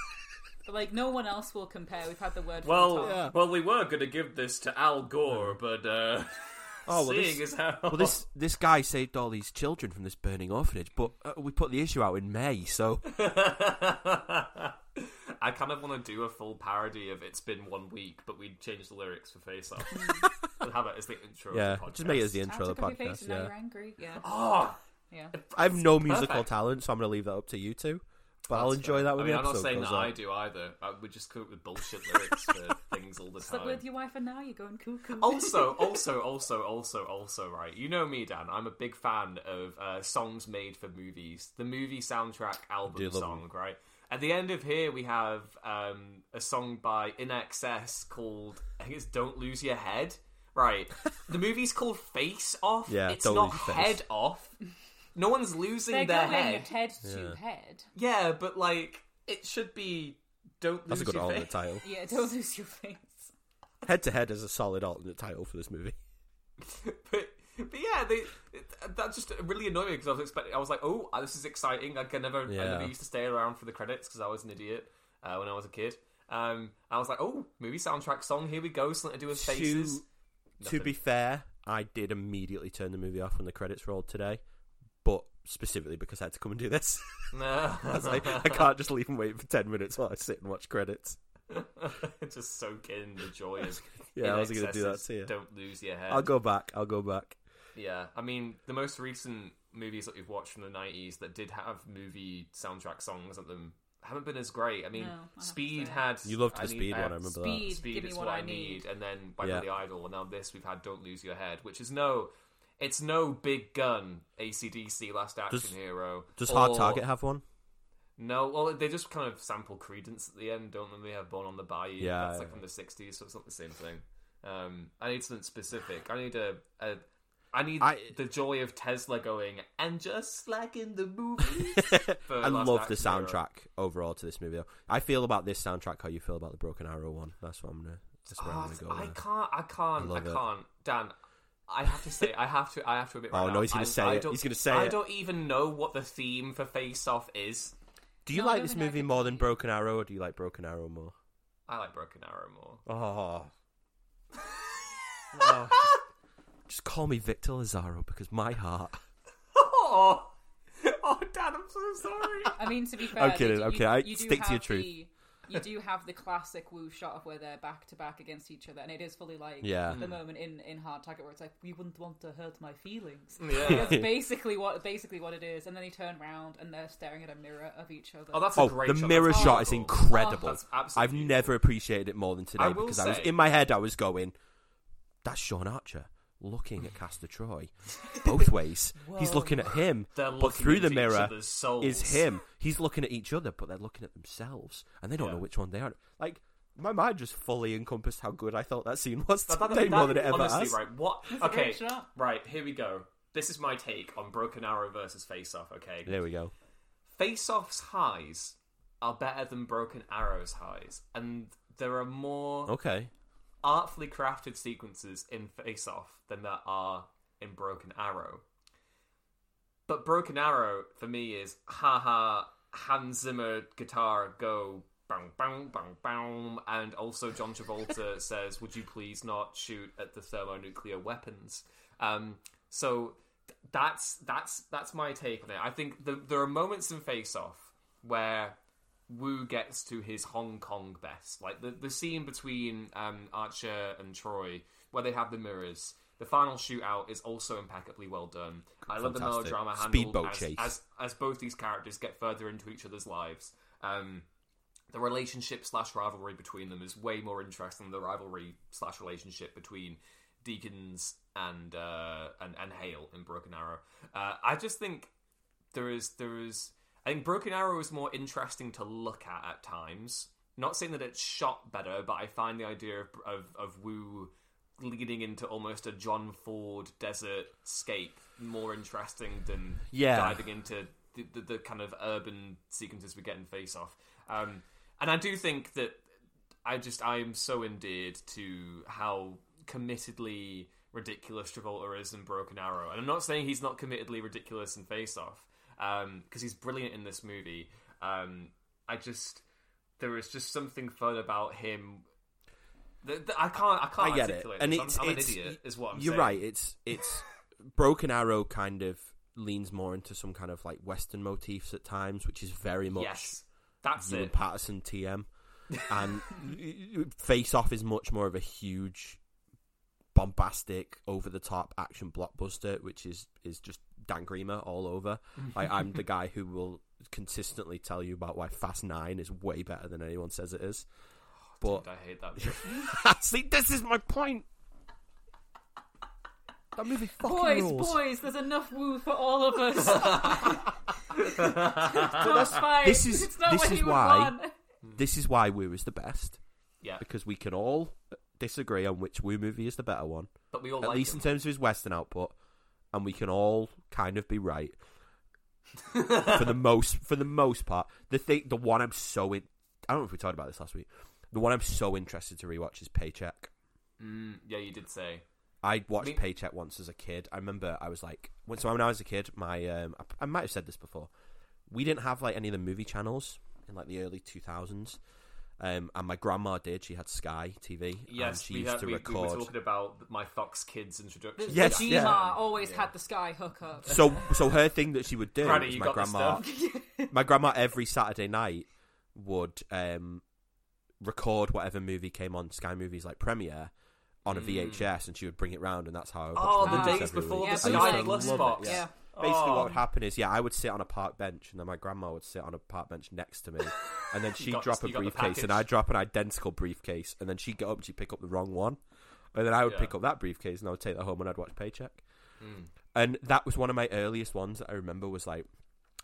But, like no one else will compare. We've had the word. from Well, the top. Yeah. well, we were going to give this to Al Gore, but uh, Oh, well, seeing this- as how Well, this this guy saved all these children from this burning orphanage, but uh, we put the issue out in May, so I kind of want to do a full parody of "It's Been One Week," but we'd change the lyrics for Face Off and have it as the intro. yeah, of the podcast. just make it as the intro Out of the took face podcast. now Yeah, you're angry. Yeah, Oh, yeah. I have no musical perfect. talent, so I'm going to leave that up to you two. But I'll enjoy fair. that when I mean, the I'm not saying goes that I do either. I would just come up with bullshit lyrics for things all the Slept time. with your wife and now you're going cuckoo. also, also, also, also, also, right. You know me, Dan. I'm a big fan of uh, songs made for movies. The movie soundtrack album love song, right? At the end of here, we have um, a song by INXS called I think it's "Don't Lose Your Head." Right. the movie's called Face Off. Yeah, it's Don't not Lose Your Face. Head Off. No one's losing They're their going head. head to head. Yeah, but like it should be. Don't lose your face. That's a lose good your alternate title. Yeah, don't lose your face. Head to Head is a solid alternate title for this movie. but, but yeah, they it, that just really annoyed me because I was expecting. I was like, oh, this is exciting. Like I never, I Yeah. never used to stay around for the credits because I was an idiot uh, when I was a kid. Um, I was like, oh, movie soundtrack song. Here we go. Something to do with faces. To, to Nothing. be fair, I did immediately turn the movie off when the credits rolled today, but specifically because I had to come and do this. No, I was like, I can't just leave and wait for ten minutes while I sit and watch credits. just soak in the joy of. Yeah, I wasn't going to do that to you. Don't lose your head. I'll go back. I'll go back. Yeah, I mean, the most recent movies that we've watched from the 90s that did have movie soundtrack songs at them haven't been as great. I mean, No, I Speed had. You loved the I Speed I one, I remember that. Speed, Speed give me is what, what I need. need. and then by Yeah. Billy Idol, and now this we've had Don't Lose Your Head, which is no, it's no big gun ACDC Last Action Does- Hero. Does or- Hard Target have one? No, well, they just kind of sample Creedence at the end, don't they? They have Born on the Bayou. Yeah, that's like from the '60s, so it's not the same thing. Um, I need something specific. I need a, a I need I- the joy of Tesla going, and just like in the movies. I love the Action Hero. soundtrack overall to this movie. Though. I feel about this soundtrack how you feel about the Broken Arrow one. That's what I'm gonna. That's where Oh, I'm gonna go. I with. can't. I can't. I, it. can't. Dan, I have to say. I have to. I have to admit. Oh, right Oh, no, he's gonna say I it. He's gonna say I it. don't even know what the theme for Face Off is. Do you No, I like don't this think I movie can more than believe- Broken Arrow, or do you like Broken Arrow more? I like Broken Arrow more. Oh. Oh, just, just call me Victor Lazarro because my heart. Oh, oh, Dan, I'm so sorry. I mean, to be fair, I'm kidding, do- I'm you, kidding. I- you do stick to your truth. the- you do have the classic Woo shot of where they're back to back against each other, and it is fully like Yeah. the moment in, in Hard Target where it's like, "We wouldn't want to hurt my feelings." Yeah. That's basically what basically what it is, and then they turn around and they're staring at a mirror of each other. Oh, that's a Oh, great the shot. mirror That's shot is beautiful. incredible. Oh, that's I've never appreciated it more than today I will because I was in my head. I was going, "That's Sean Archer looking at Castor Troy, both ways. He's looking at him, They're but looking through the into each mirror other's souls. is him. He's looking at each other, but they're looking at themselves, and they don't Yeah. know which one they are. Like my mind just fully encompassed how good I thought that scene was That- that- today, that- more than it ever honestly, has. right? What? okay, great shot. right. Here we go. This is my take on Broken Arrow versus Face Off. Okay, There we go. Face Off's highs are better than Broken Arrow's highs, and there are more Okay. Artfully crafted sequences in Face Off than there are in Broken Arrow. But Broken Arrow for me is haha Hans Zimmer guitar go bang bang bang bang and also John Travolta says would you please not shoot at the thermonuclear weapons. Um so that's that's that's my take on it. I think the, there are moments in Face Off where Woo gets to his Hong Kong best. Like the, the scene between um, Archer and Troy, where they have the mirrors. The final shootout is also impeccably well done. I love the melodrama handled as, chase. as as both these characters get further into each other's lives. Um, the relationship slash rivalry between them is way more interesting than the rivalry slash relationship between Deakins and uh, and and Hale in Broken Arrow. Uh, I just think there is there is I think Broken Arrow is more interesting to look at at times. Not saying that it's shot better, but I find the idea of of, of Woo leading into almost a John Ford desert scape more interesting than Yeah. diving into the, the, the kind of urban sequences we get in Face Off. Um, and I do think that I just I am so endeared to how committedly ridiculous Travolta is in Broken Arrow, and I'm not saying he's not committedly ridiculous in Face Off because he's brilliant in this movie. Um, I just there is just something fun about him. that- that I can't I can't I get it, and this. it's, I'm, I'm it's an idiot, is what I'm you're saying. right. It's it's Broken Arrow kind of leans more into some kind of like Western motifs at times, which is very much Yes, that's Ewan it. Patterson TM, and Face Off is much more of a huge, bombastic, over the top action blockbuster, which is is just Dan Griemer all over. like, I'm the guy who will consistently tell you about why Fast Nine is way better than anyone says it is. Oh, but I hate that. see, this is my point. That movie fucking boys, rules. boys, there's enough woo for all of us. Don't fight. this is- it's not this what is you would why- want. This is why Woo is the best yeah, because we can all disagree on which Woo movie is the better one. but we all at like least him. in terms of his Western output, and we can all kind of be right for the most for the most part. The thing, the one I'm so in, I don't know if we talked about this last week. The one I'm so interested to rewatch is Paycheck. Mm, yeah, you did say. I watched Paycheck once as a kid. I remember I was like, when so when I was a kid, my um, I, I might have said this before. We didn't have like any of the movie channels in like the early two thousands. Um, and my grandma did. She had Sky TV. and Yes, she we, used had, to we, we were talking about my Fox Kids introduction. The, Yes, the yeah. Gma always had the sky hookup. so so her thing that she would do, Granny, was my grandma my grandma every Saturday night would um, record whatever movie came on Sky Movies like premiere on a VHS, and she would bring it round, and that's how I would watch Oh, the movies days every before week. the I Sky to Plus box. yeah. Yeah. Basically, Oh. what would happen is, yeah, I would sit on a park bench, and then my grandma would sit on a park bench next to me, and then she'd got- drop a you got the briefcase, and. I'd drop an identical briefcase, and then she'd get up and she'd pick up the wrong one, and then I would Yeah. pick up that briefcase, and I would take that home, and I'd watch Paycheck. Mm. And that was one of my earliest ones that I remember was like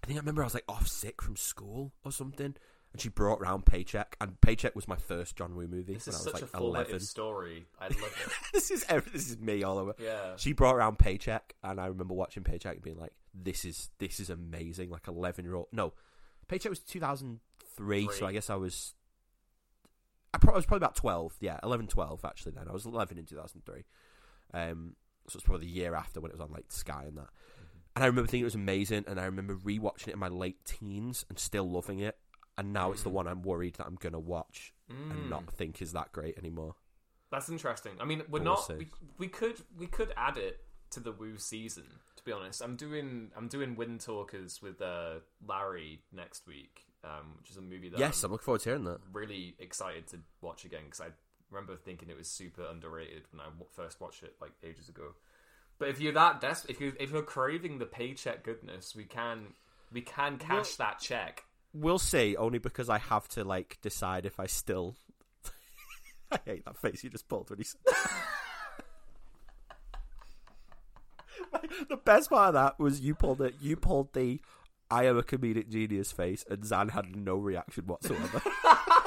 I think I remember I was like off sick from school or something, and she brought round Paycheck, and Paycheck was my first John Woo movie This when is I was such like eleven. story. I love it. this is every, this is me all over. Yeah. She brought around Paycheck, and I remember watching Paycheck and being like, "This is this is amazing." Like eleven year old. No, Paycheck was two thousand three, so I guess I was. I, pro- I was probably about twelve. Yeah, 11, 12 actually. Then I was eleven in two thousand three. Um, so it's probably the year after when it was on like Sky and that. And I remember thinking it was amazing, and I remember rewatching it in my late teens and still loving it. And now it's the one I'm worried that I'm gonna watch and not think is that great anymore. That's interesting. I mean, we're But we'll not. We, we could we could add it to the Woo season. To be honest, I'm doing I'm doing Wind Talkers with uh, Larry next week, um, which is a movie that Yes, I'm I'm looking forward to hearing that. really excited to watch again because I remember thinking it was super underrated when I first watched it like ages ago. But if you're that desperate, if you if you're craving the paycheck goodness, we can we can cash that check. We'll see, only because I have to like decide if I still. I hate that face you just pulled when you said. the best part of that was you pulled it. You pulled the "I am a comedic genius" face, and Zan had no reaction whatsoever.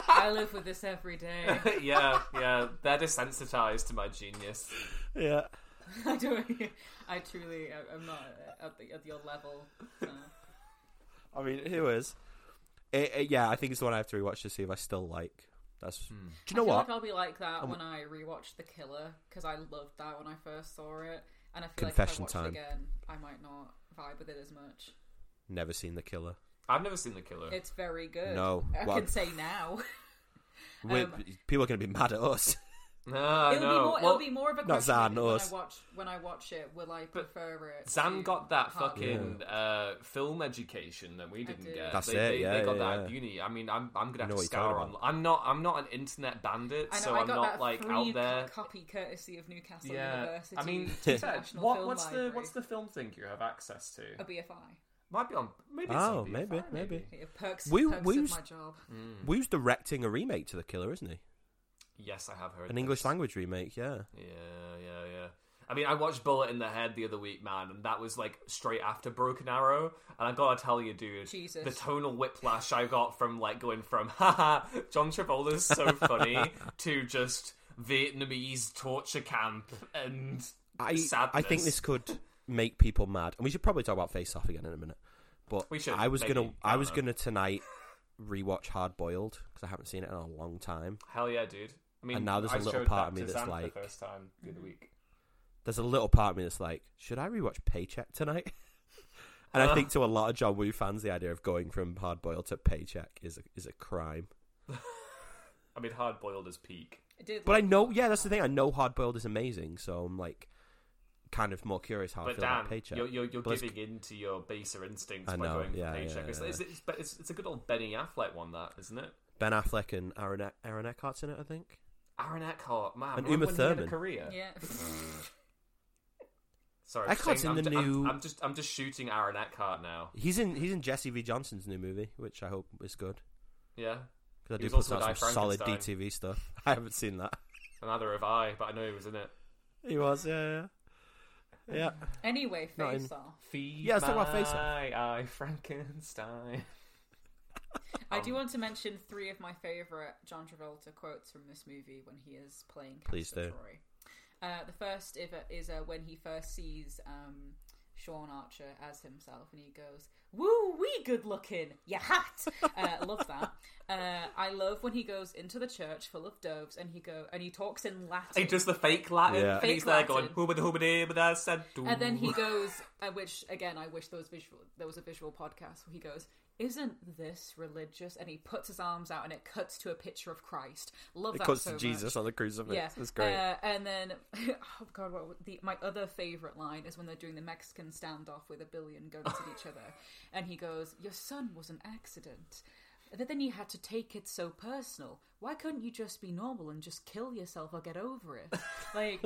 I live with this every day. yeah, yeah, they're desensitized to my genius. yeah, I don't. I truly, I'm not at, the, at your level. So. I mean, who is? It, it- yeah, I think it's the one I have to rewatch to see if I still like. That's. Hmm. Do you know I feel what? like I'll be like that when I rewatch The Killer because I loved that when I first saw it, and I feel Confession like if I time. watch it again, I might not vibe with it as much. Never seen The Killer. I've never seen the killer. It's very good. No, I well- can say now. We're- Um, people are going to be mad at us. no, I it'll, know. be more, Well, it'll be more of a not question Zan, when us. I watch when I watch it. Will I prefer it? Zan got that fucking uh, film education that we didn't did. get. That's they, it, They, yeah, they got yeah, that yeah. at uni. I mean, I'm I'm gonna have to scour on. I'm not I'm not an internet bandit, know so I I'm not like free out there. copy courtesy of Newcastle Yeah, University. I mean, what, Film what's the what's the film thing you have access to? a BFI? Might be on. Maybe. It's Oh, on maybe, BFI, maybe. Yeah, perks, We- perks we of was- my job. Mm. Woo's directing a remake to The Killer, isn't he? Yes, I have heard An this. English language remake, yeah. Yeah, yeah, yeah. I mean, I watched Bullet in the Head the other week, man, and that was like straight after Broken Arrow. And I gotta tell you, dude, Jesus. the tonal whiplash I got from like going from haha, John Travolta's so funny to just Vietnamese torture camp and I sadness. I think this could make people mad, and we should probably talk about Face Off again in a minute. But We should, I was maybe. gonna I I don't was know. gonna tonight rewatch Hard Boiled because I haven't seen it in a long time. Hell yeah, dude. I mean, And now there's a I little part of me that's Zan like- the first time the other week. There's a little part of me that's like, should I rewatch Paycheck tonight? and I Uh. think to a lot of John Woo fans, the idea of going from Hard Boiled to Paycheck is a, is a crime. I mean, hard boiled is peak. I did But I know, yeah, that's the thing. I know Hard Boiled is amazing, so I'm like, kind of more curious how I feel Dan, about Paycheck. you're, you're, you're giving in to your baser instincts I by going yeah, for paycheck. yeah, It's, yeah. it's, it's, it's, it's a good old Benny Affleck one, that isn't it? Ben Affleck and Aaron, E- Aaron Eckhart's in it, I think. Aaron Eckhart, man, And Uma when he had Thurman. career. Yeah. Sorry, Eckhart's saying- in I'm, the I'm- new- I'm, just, I'm just shooting Aaron Eckhart now. He's in he's in Jesse V Johnson's new movie, which I hope is good Yeah, because I do put also out in some solid DTV stuff. I haven't seen that. neither have I, but I know he was in it. He was, yeah, yeah, yeah. Anyway, Not in- face off. Feed Yeah, let's talk about Face Off. my eye, Frankenstein. I Um, do want to mention three of my favorite John Travolta quotes from this movie when he is playing Please Castor do. Troy. Uh, the first is, is uh, when he first sees um, Sean Archer as himself, and he goes, "Woo wee, good looking, you hat." Uh, love that. Uh, I love when he goes into the church full of doves, and he go and he talks in Latin. He does the fake Latin, Yeah. and Fake he's there Latin. going, "Hoobada hoobada hoobada said." And then he goes, uh, which again, I wish there was visual. There was a visual podcast where he goes, "Isn't this religious?" And he puts his arms out, and it cuts to a picture of Christ. Love It that cuts so to much. Jesus on the crucifix. Yeah, It's great. Uh, and then, oh god, what, the, my other favorite line is when they're doing the Mexican standoff with a billion guns at each other, and he goes, "Your son was an accident." But then you had to take it so personal. Why couldn't you just be normal and just kill yourself or get over it? Like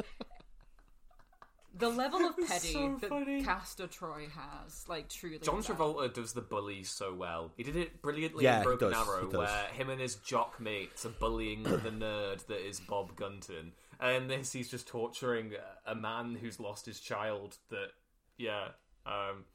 the level of petty so that funny. Castor Troy has, like truly. John is Travolta does the bully so well. He did it brilliantly Yeah, in Broken does, Arrow, where him and his jock mates are bullying the nerd that is Bob Gunton. And this, he's just torturing a- a man who's lost his child. That, yeah. Um,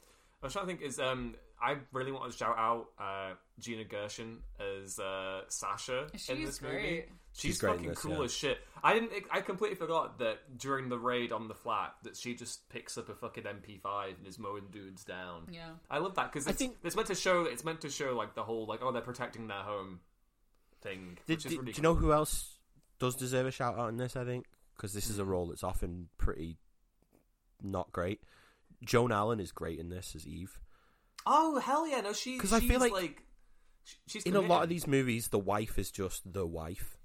I was trying to think. Is um, I really want to shout out uh, Gina Gershon as uh, Sasha in She's this movie. great. She's, She's great fucking this, cool yeah. as shit. I didn't. I completely forgot that during the raid on the flat, that she just picks up a fucking MP5 and is mowing dudes down. Yeah. I love that because I it's, think- it's meant to show. It's meant to show like the whole like oh they're protecting their home thing. Did, which is did- really do you know who else does deserve a shout out in this? I think because this Hmm. is a role that's often pretty not great. Joan Allen is great in this as Eve. Oh hell yeah! No, she because I feel she's, like sh- she's In a lot of these movies, the wife is just the wife.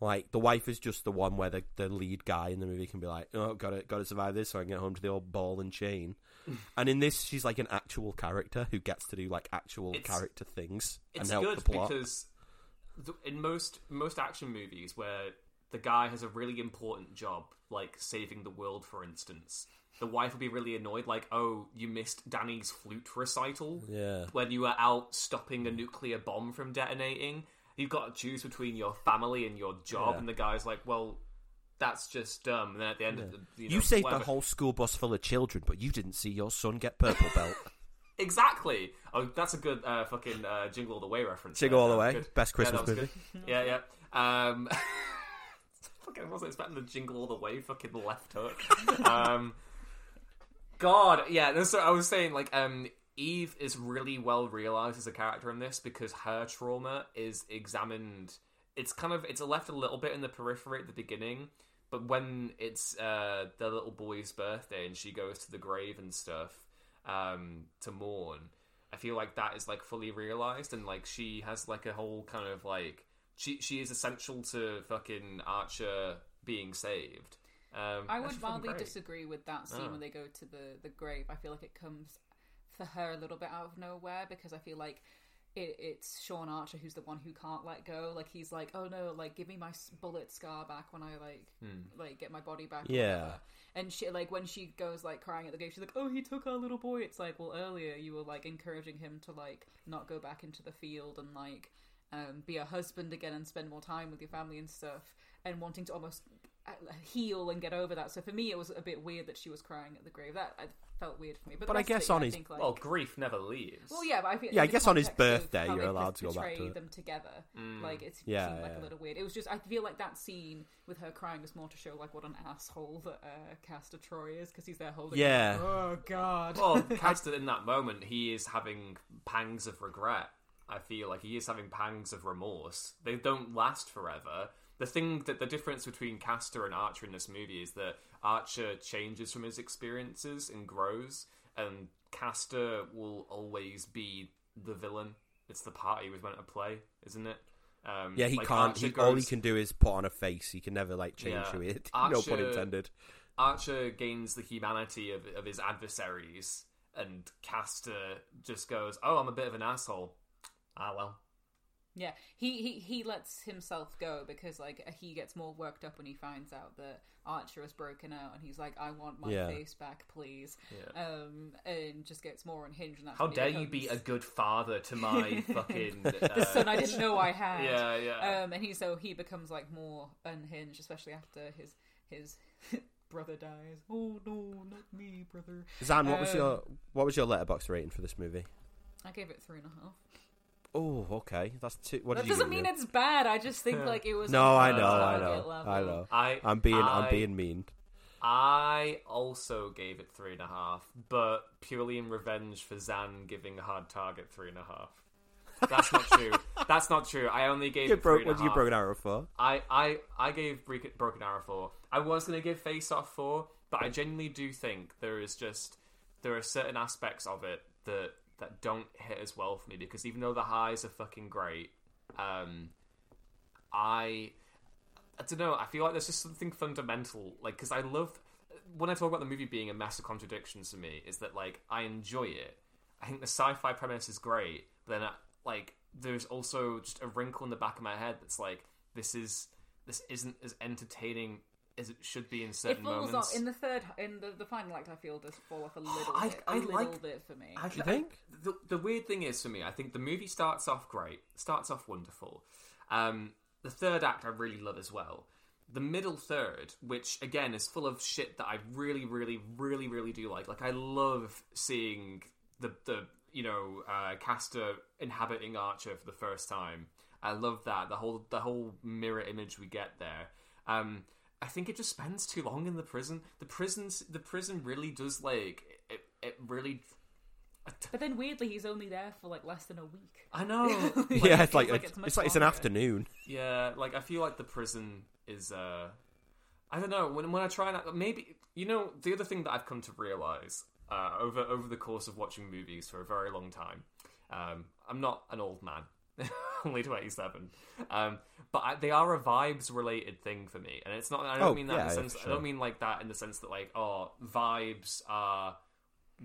Like the wife is just the one where the, the lead guy in the movie can be like, "Oh, gotta gotta survive this, so I can get home to the old ball and chain." and in this, she's like an actual character who gets to do like actual It's- character things and help good the plot. because th- in most most action movies where the guy has a really important job, like saving the world, for instance, the wife will be really annoyed, like, "Oh, you missed Danny's flute recital Yeah. when you were out stopping a nuclear bomb from detonating." You've got to choose between your family and your job, Yeah. and the guy's like, "Well." That's just dumb. And then at the end of the, you, know, You saved whatever. the whole school bus full of children, but you didn't see your son get purple belt. Exactly. Oh, that's a good uh, fucking uh, Jingle All the Way reference. Jingle. All the Way, good. best Christmas was movie. good. Yeah, yeah. Um, fucking wasn't expecting the Jingle All the Way fucking left hook. um, God, yeah. That's what I was saying. Like, um, Eve is really well realized as a character in this because her trauma is examined. It's kind of it's left a little bit in the periphery at the beginning, but when it's uh, the little boy's birthday and she goes to the grave and stuff um, to mourn, I feel like that is like fully realized and like she has like a whole kind of like she she is essential to fucking Archer being saved. Um, I would mildly disagree with that scene Oh. when they go to the, the grave. I feel like it comes for her a little bit out of nowhere because I feel like it, it's Sean Archer who's the one who can't let go. Like he's like, oh no, like give me my bullet scar back when I like Hmm. like get my body back. Yeah. And she like when she goes like crying at the grave, she's like, oh he took our little boy. It's like, well earlier you were like encouraging him to like not go back into the field and like um, be a husband again and spend more time with your family and stuff, and wanting to almost uh, heal and get over that. So for me, it was a bit weird that she was crying at the grave. That felt weird for me. But, But I guess on his- like, Well, grief never leaves. well, yeah, but I feel Yeah, I in the guess on his context of birthday how you're they allowed to go back to portray it. them together. Mm. Like it Yeah, seemed like yeah. a little weird. It was just I feel like that scene with her crying was more to show like what an asshole that uh, Castor Troy is because he's there holding. Yeah. Oh God. well, Castor in that moment, he is having pangs of regret. I feel like he is having pangs of remorse. They don't last forever. The thing that the difference between Castor and Archer in this movie is that Archer changes from his experiences and grows, and Castor will always be the villain. It's the part he was meant to play, isn't it? Um, Yeah, he like can't. Archer He, all he can do is put on a face. He can never like change Yeah. who he is. no pun intended. Archer gains the humanity of, of his adversaries, and Castor just goes, "Oh, I'm a bit of an asshole." Ah, well. Yeah, he, he he lets himself go because like he gets more worked up when he finds out that Archer has broken out, and he's like, "I want my Yeah. face back, please," Yeah. um, and just gets more unhinged. And that's How when he dare you be a good father to my fucking uh, the son I didn't know I had. Yeah, yeah. Um, and he so he becomes like more unhinged, especially after his his brother dies. Oh no, not me, brother. Zan, what was Um, your what was your Letterboxd rating for this movie? I gave it three and a half. Oh, okay. That's two. What That did doesn't give mean it? it's bad. I just think like it was. No, on I a know, I know, level. I know. I, I'm being, I, I'm being mean. I also gave it three and a half, but purely in revenge for Zan giving Hard Target three and a half. That's not true. That's not true. I only gave You it broke. three and What did you broken arrow for? I, I, I gave Broken Arrow four. I was gonna give Face Off four, but I genuinely do think there is just there are certain aspects of it that that don't hit as well for me because even though the highs are fucking great, um, I I don't know. I feel like there's just something fundamental, like because I love when I talk about the movie being a mess of contradictions to me, is that like I enjoy it. I think the sci-fi premise is great, but then uh, like there's also just a wrinkle in the back of my head that's like this is this isn't as entertaining as it should be in certain It falls moments. off in the third in the, the final act. I feel does fall off a little I- bit, a I little like- bit for me. I you think? the, the weird thing is for me, I think the movie starts off great, starts off wonderful. Um, the third act I really love as well. The middle third, which again is full of shit that I really, really, really, really do like. Like I love seeing the the you know uh, Castor inhabiting Archer for the first time. I love that the whole the whole mirror image we get there. Um, I think it just spends too long in the prison. The prisons the prison really does like it. It really. But then weirdly, he's only there for like less than a week. I know. yeah, it's like, like it's, it's it's like it's an afternoon. Yeah, like I feel like the prison is. uh I don't know when when I try and maybe you know the other thing that I've come to realize uh, over over the course of watching movies for a very long time. Um, I'm not an old man, only 27, um, but I, they are a vibes related thing for me, and it's not. I don't Oh, mean that in the sense. for I don't mean like that in the sense that like oh vibes are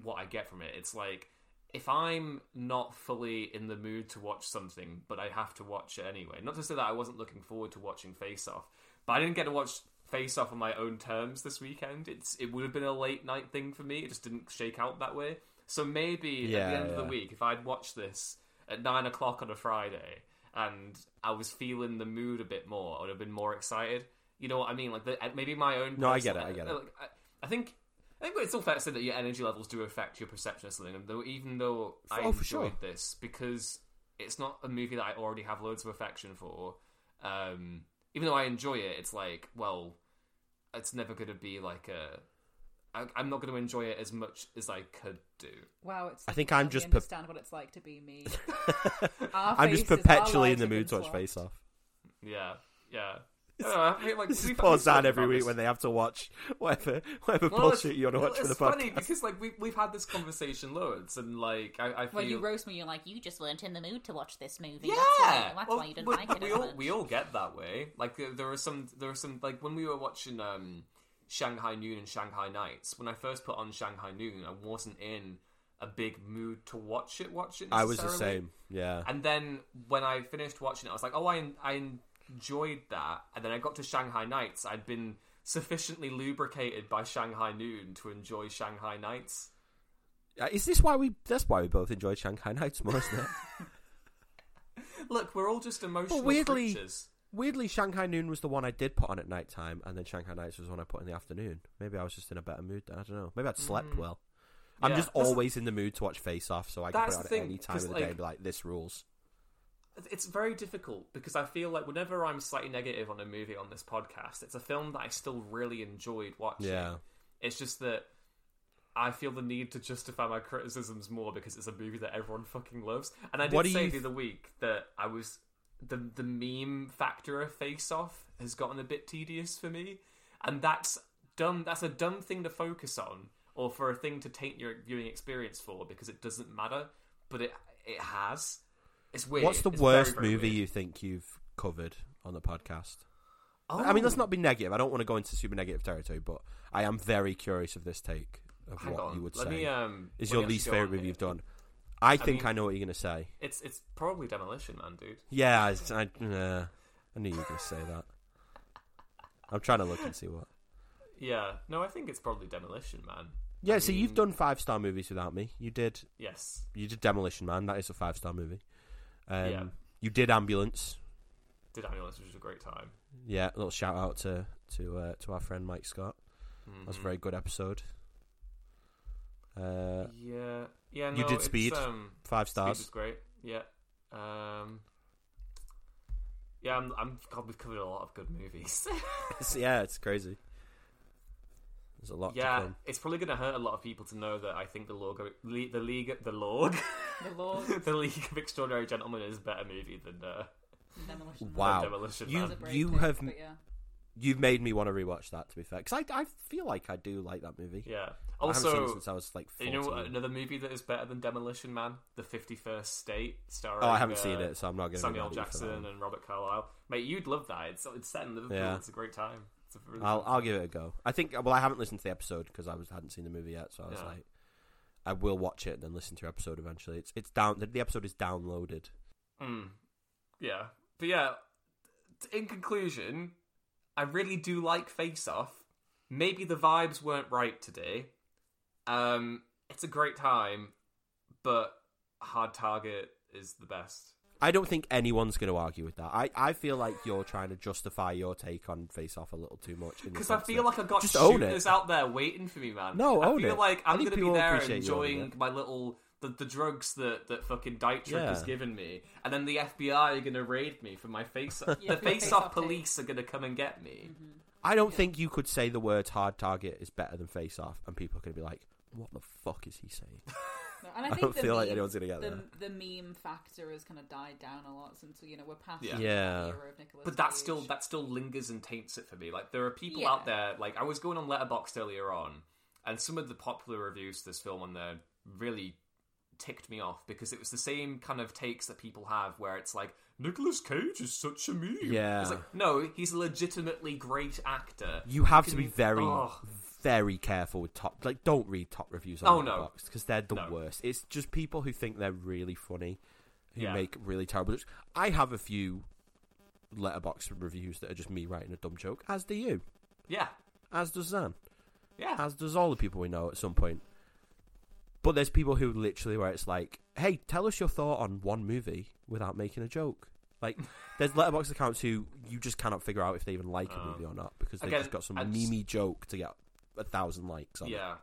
what I get from it. It's like if I'm not fully in the mood to watch something, but I have to watch it anyway. Not to say that I wasn't looking forward to watching Face Off, but I didn't get to watch Face Off on my own terms this weekend. It's it would have been a late night thing for me. It just didn't shake out that way. So maybe at the end of the week, if I'd watched this at nine o'clock on a Friday and I was feeling the mood a bit more, I would have been more excited. You know what I mean? Like the, maybe my own. No, I get it, I get it. like, I, I think I think it's all fair to say that your energy levels do affect your perception of something. And though, even though I Oh, enjoyed sure. this because it's not a movie that I already have loads of affection for, um, even though I enjoy it, it's like, well, it's never going to be like a. I, I'm not going to enjoy it as much as I could do. Wow, it's. I think I'm I just per- understand what it's like to be me. I'm just perpetually in the mood to watch. Face Off. Yeah, yeah. I don't know, I feel like This is poor Zan every week this. when they have to watch whatever whatever Well, bullshit you want to well, watch for the it's funny podcast. because like we we've had this conversation loads, and like I, I feel Well, you roast me. You're like, you just weren't in the mood to watch this movie. Yeah, that's why, that's Well, why you didn't we, like it. We as all much. we all get that way. Like there, there are some there are some like when we were watching um, Shanghai Noon and Shanghai Nights. When I first put on Shanghai Noon, I wasn't in a big mood to watch it. Watch it. I was the same. Yeah. And then when I finished watching it, I was like, oh, I I enjoyed that. And then I got to Shanghai Nights. I'd been sufficiently lubricated by Shanghai Noon to enjoy Shanghai Nights. Uh, Is this why we? That's why we both enjoyed Shanghai Nights more, isn't it? Look, we're all just emotional weirdly- creatures. Weirdly, Shanghai Noon was the one I did put on at night time, and then Shanghai Nights was the one I put in the afternoon. Maybe I was just in a better mood. then, I don't know. Maybe I'd slept well. I'm Mm. Just that's- always in the mood to watch Face Off, so I can put it the on at any time of the day like- and be like, "This rules." it's very difficult because I feel like whenever I'm slightly negative on a movie on this podcast, it's a film that I still really enjoyed watching. Yeah. It's just that I feel the need to justify my criticisms more because it's a movie that everyone fucking loves. And I did say you the other week that I was the the meme factor of Face Off has gotten a bit tedious for me, and that's dumb. That's a dumb thing to focus on, or for a thing to taint your viewing experience for because it doesn't matter. But it it has. It's weird. What's the It's worst very movie weird. you think you've covered on the podcast? Oh. I mean, let's not be negative. I don't want to go into super negative territory, but I am very curious of this take of Hang what on. you would Let say me, um, is your least favorite movie you've done. I think mean- I know what you're going to say. It's it's probably Demolition Man, dude. Yeah, I, I, uh, I knew you were going to say that. I'm trying to look and see what. Yeah, no, I think it's probably Demolition Man. Yeah, I so you've done five star movies without me. You did. Yes, You did Demolition Man. That is a five star movie. Um, Yeah. You did Ambulance. did Ambulance, which was a great time. Yeah, a little shout out to to uh, to our friend Mike Scott. That was a very good episode. Uh, Yeah, yeah. No, You did Speed. Um, five Speed was stars. great. Yeah. Um, yeah, I'm. I'm. God, we've covered a lot of good movies. It's- yeah, it's crazy. There's a lot yeah, come. it's probably going to hurt a lot of people to know that I think the Lord, Le- the League, the Lord, The Lord the League of Extraordinary Gentlemen is a better movie than uh, Demolition Man. Wow. Demolition You- Man. That's a brave you pick, have- but yeah. You've made me want to rewatch that. To be fair, because I I feel like I do like that movie. Yeah. I haven't seen it Also, since I was like you know another movie that is better than Demolition Man, The Fifty First State, starring oh, I haven't uh, seen it, so I'm not going to. Samuel Jackson and Robert Carlyle. Mate, you'd love that. It's it's set in Liverpool. Yeah. It's a great time. It's a really I'll I'll give it a go. I think. Well, I haven't listened to the episode because I was hadn't seen the movie yet, so I was Yeah. like, I will watch it and then listen to your episode eventually. It's it's down. The, the episode is downloaded. Mm. Yeah, but yeah. In conclusion, I really do like Face Off. Maybe the vibes weren't right today. Um, it's a great time, but Hard Target is the best. I don't think anyone's going to argue with that. I, I feel like you're trying to justify your take on Face Off a little too much. Because I feel like I've got Just shooters out there waiting for me, man. No, I own feel it. like I I'm going to be there appreciate you owning enjoying my little the, the drugs that, that fucking Dietrich Yeah. has given me, and then the FBI are going to raid me for my face. Yeah, the face face-off off police are going to come and get me. I don't think you could say the words hard target is better than face off, and people are going to be like, "What the fuck is he saying?" No, And I, I don't the feel like anyone's gonna get the, there. The meme factor has kind of died down a lot since you know we're past Yeah. the Yeah. era of Nicolas But that Cage. still that still lingers and taints it for me. Like there are people Yeah. out there. Like I was going on Letterboxd earlier on, and some of the popular reviews to this film on there really ticked me off because it was the same kind of takes that people have where it's like Nicholas Cage is such a meme. Yeah. it's like no, he's a legitimately great actor. You have to can- be very, oh. Very careful with top. Like, don't read top reviews on Oh, no. because they're the No. worst. It's just people who think they're really funny, who Yeah. make really terrible jokes. I have a few Letterboxd reviews that are just me writing a dumb joke, as do you, Yeah, as does Zan, yeah. as does all the people we know at some point. But there's people who literally where it's like, "Hey, tell us your thought on one movie without making a joke." Like, there's Letterboxd accounts who you just cannot figure out if they even like a Uh, movie or not because they just got some I just- joke to get a thousand likes on it. Yeah,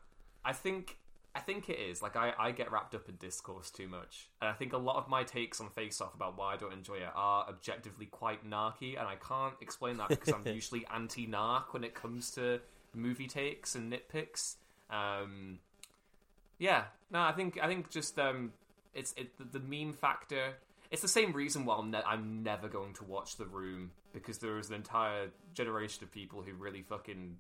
I think I think it is. Like I, I get wrapped up in discourse too much, and I think a lot of my takes on Face Off about why I don't enjoy it are objectively quite narky, and I can't explain that because I'm usually anti-narc when it comes to movie takes and nitpicks. Um, yeah, no, I think I think just um, it's it, the, the meme factor. It's the same reason why I'm, ne- I'm never going to watch The Room because there is an entire generation of people who really fucking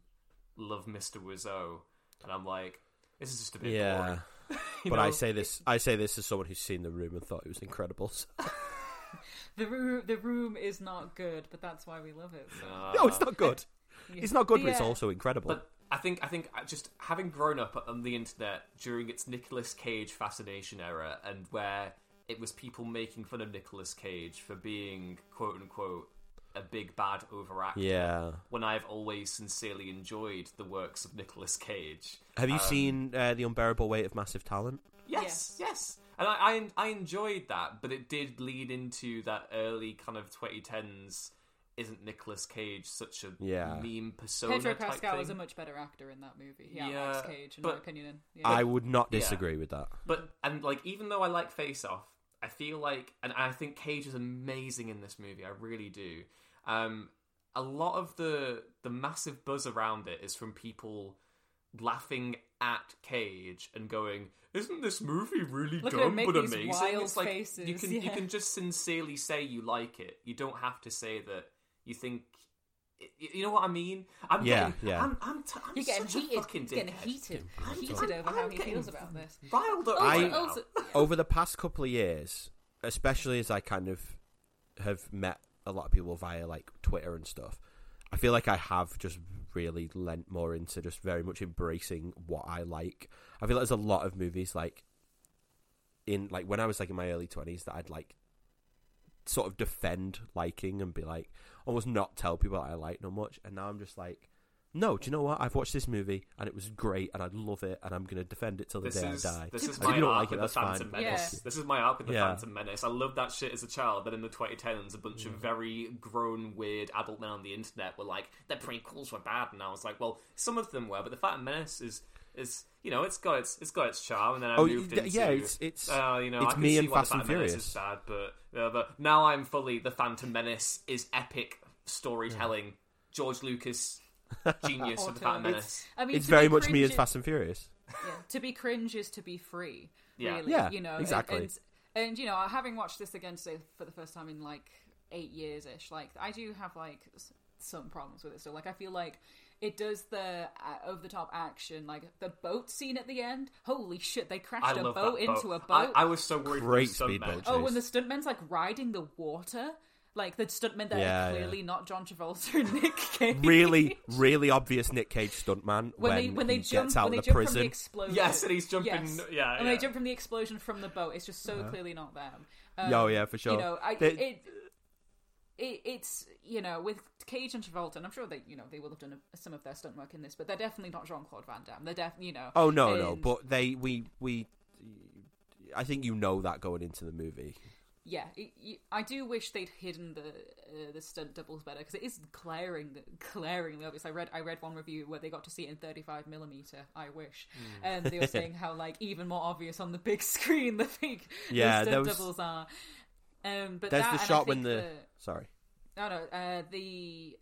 love Mr. Wiseau, and I'm like, this is just a bit Yeah. boring. But know? I say this, I say this as someone who's seen the room and thought it was incredible. the room. The room is not good, but that's why we love it. So. Uh, no, it's not good. Yeah. It's not good, but it's Yeah. also incredible. But I think I think just having grown up on the internet during its Nicolas Cage fascination era, and where it was people making fun of Nicolas Cage for being quote unquote a big bad overactor. yeah. When I've always sincerely enjoyed the works of Nicolas Cage. Have you Um, seen uh, the unbearable weight of massive talent? Yes, yes. And I, I I enjoyed that, but it did lead into that early kind of 2010s. Isn't Nicolas Cage such a Yeah. meme persona? Pedro type Pascal thing? is a much better actor in that movie. He Yeah, outacts Cage, in but- my opinion. Yeah. I would not Yeah. disagree with that. But and like even though I like Face Off, I feel like and I think Cage is amazing in this movie. I really do. Um, a lot of the the massive buzz around it is from people laughing at Cage and going, "Isn't this movie really Look dumb but amazing?" it's like you faces, can you can just sincerely say you like it. You don't have to say that you think. Y- You know what I mean? I'm Yeah, getting, yeah. I'm, I'm, t- I'm He's getting such heated. a fucking He's getting heated. I'm- heated I'm- over how I'm he feels about this. Riled up Also, right now. also, Over the past couple of years, especially as I kind of have met a lot of people via like Twitter and stuff, I feel like I have just really lent more into just very much embracing what I like. I feel like there's a lot of movies like in like when I was like in my early twenties that I'd like sort of defend liking and be like almost not tell people that I like no much, and now I'm just like. No, do you know what? I've watched this movie and it was great and I love it and I'm going to defend it till the This day is, I die. this is my if you don't arc like it, the that's Phantom fine. Menace. Yeah. This is my arc with the Yeah. Phantom Menace. I loved that shit as a child. but in the 2010s, a bunch Mm. of very grown, weird adult men on the internet were like, "The prequels were bad," and I was like, "Well, some of them were, but the Phantom Menace is." Is you know it's got its it's got its charm, and then I Oh, moved y- into yeah, it's- it's- uh, you know it's I can me see and why Fast the and Phantom Menace Furious. is bad, but uh, but now I'm fully the Phantom Menace is epic storytelling. George Lucas, genius of the Phantom Auteur. Menace. I mean, It's very much me cringe as Fast and Furious. yeah, to be cringe is to be free. Yeah. Really, Yeah, you know, exactly. And, and, you know, having watched this again today for the first time in like eight years ish, like I do have like some problems with it. So, like, I feel like it does the uh, over the top action, like the boat scene at the end. Holy shit, they crashed I a love boat into a boat. I, I was so worried. Great for the stuntmen. speedboat oh, chase. when the stuntman's like riding the water. Like the stuntman that Yeah, are yeah. clearly not John Travolta and Nick Cage. really, really obvious Nick Cage stuntman when, when, they when they he jump out when they of the jump from prison. the explosion. Yes, and he's jumping. Yes. Yeah, and yeah. they jump from the explosion from the boat. It's just so clearly not them. Um, Oh, yeah, for sure. You know, I, They- it, it it's you know with Cage and Travolta, and I'm sure they you know they will have done a, some of their stunt work in this, but they're definitely not Jean Claude Van Damme. They're definitely you know. oh no, no, but they we we. I think you know that going into the movie. yeah, it, you, I do wish they'd hidden the uh, the stunt doubles better because it is glaring, glaringly obvious. I read I read one review where they got to see it in 35 millimeter. I wish, and they were saying how like even more obvious on the big screen the big Yeah, the stunt was- doubles are. Um, but There's that, the shot when think the sorry. no, no. Uh, the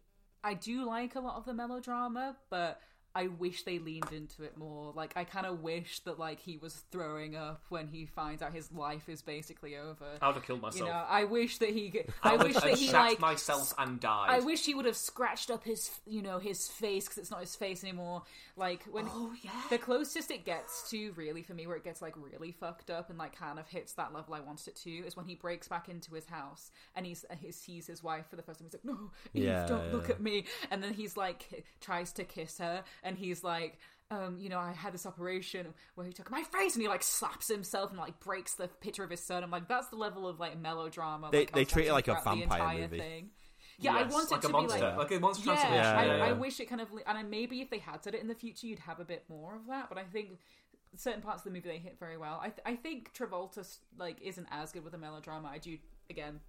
I do like a lot of the melodrama, but I wish they leaned into it more. Like I kind of wish that like he was throwing up when he finds out his life is basically over. I would have killed myself. you know, I wish that he. I, I would wish have that he like. myself and died. I wish he would have scratched up his, you know, his face because it's not his face anymore. Like when Oh, yeah. the closest it gets to really for me, where it gets like really fucked up and like kind of hits that level I wanted it to, is when he breaks back into his house and he's uh, he sees his wife for the first time. He's like, "No, Eve, Yeah, don't look at me." And then he's like tries to kiss her, and he's like. Um, you know, I had this operation where he took my face and he like slaps himself and like breaks the picture of his son. I'm like, that's the level of like melodrama. They- like, they treat it like a throughout the vampire movie. Thing. Yeah, I Yes, want it to a be like like a monster yeah, transformation. I, Yeah, I yeah. wish it kind of, and I- maybe if they had said it in the future, you'd have a bit more of that. But I think certain parts of the movie they hit very well. I, th- I think Travolta like isn't as good with the melodrama. I do again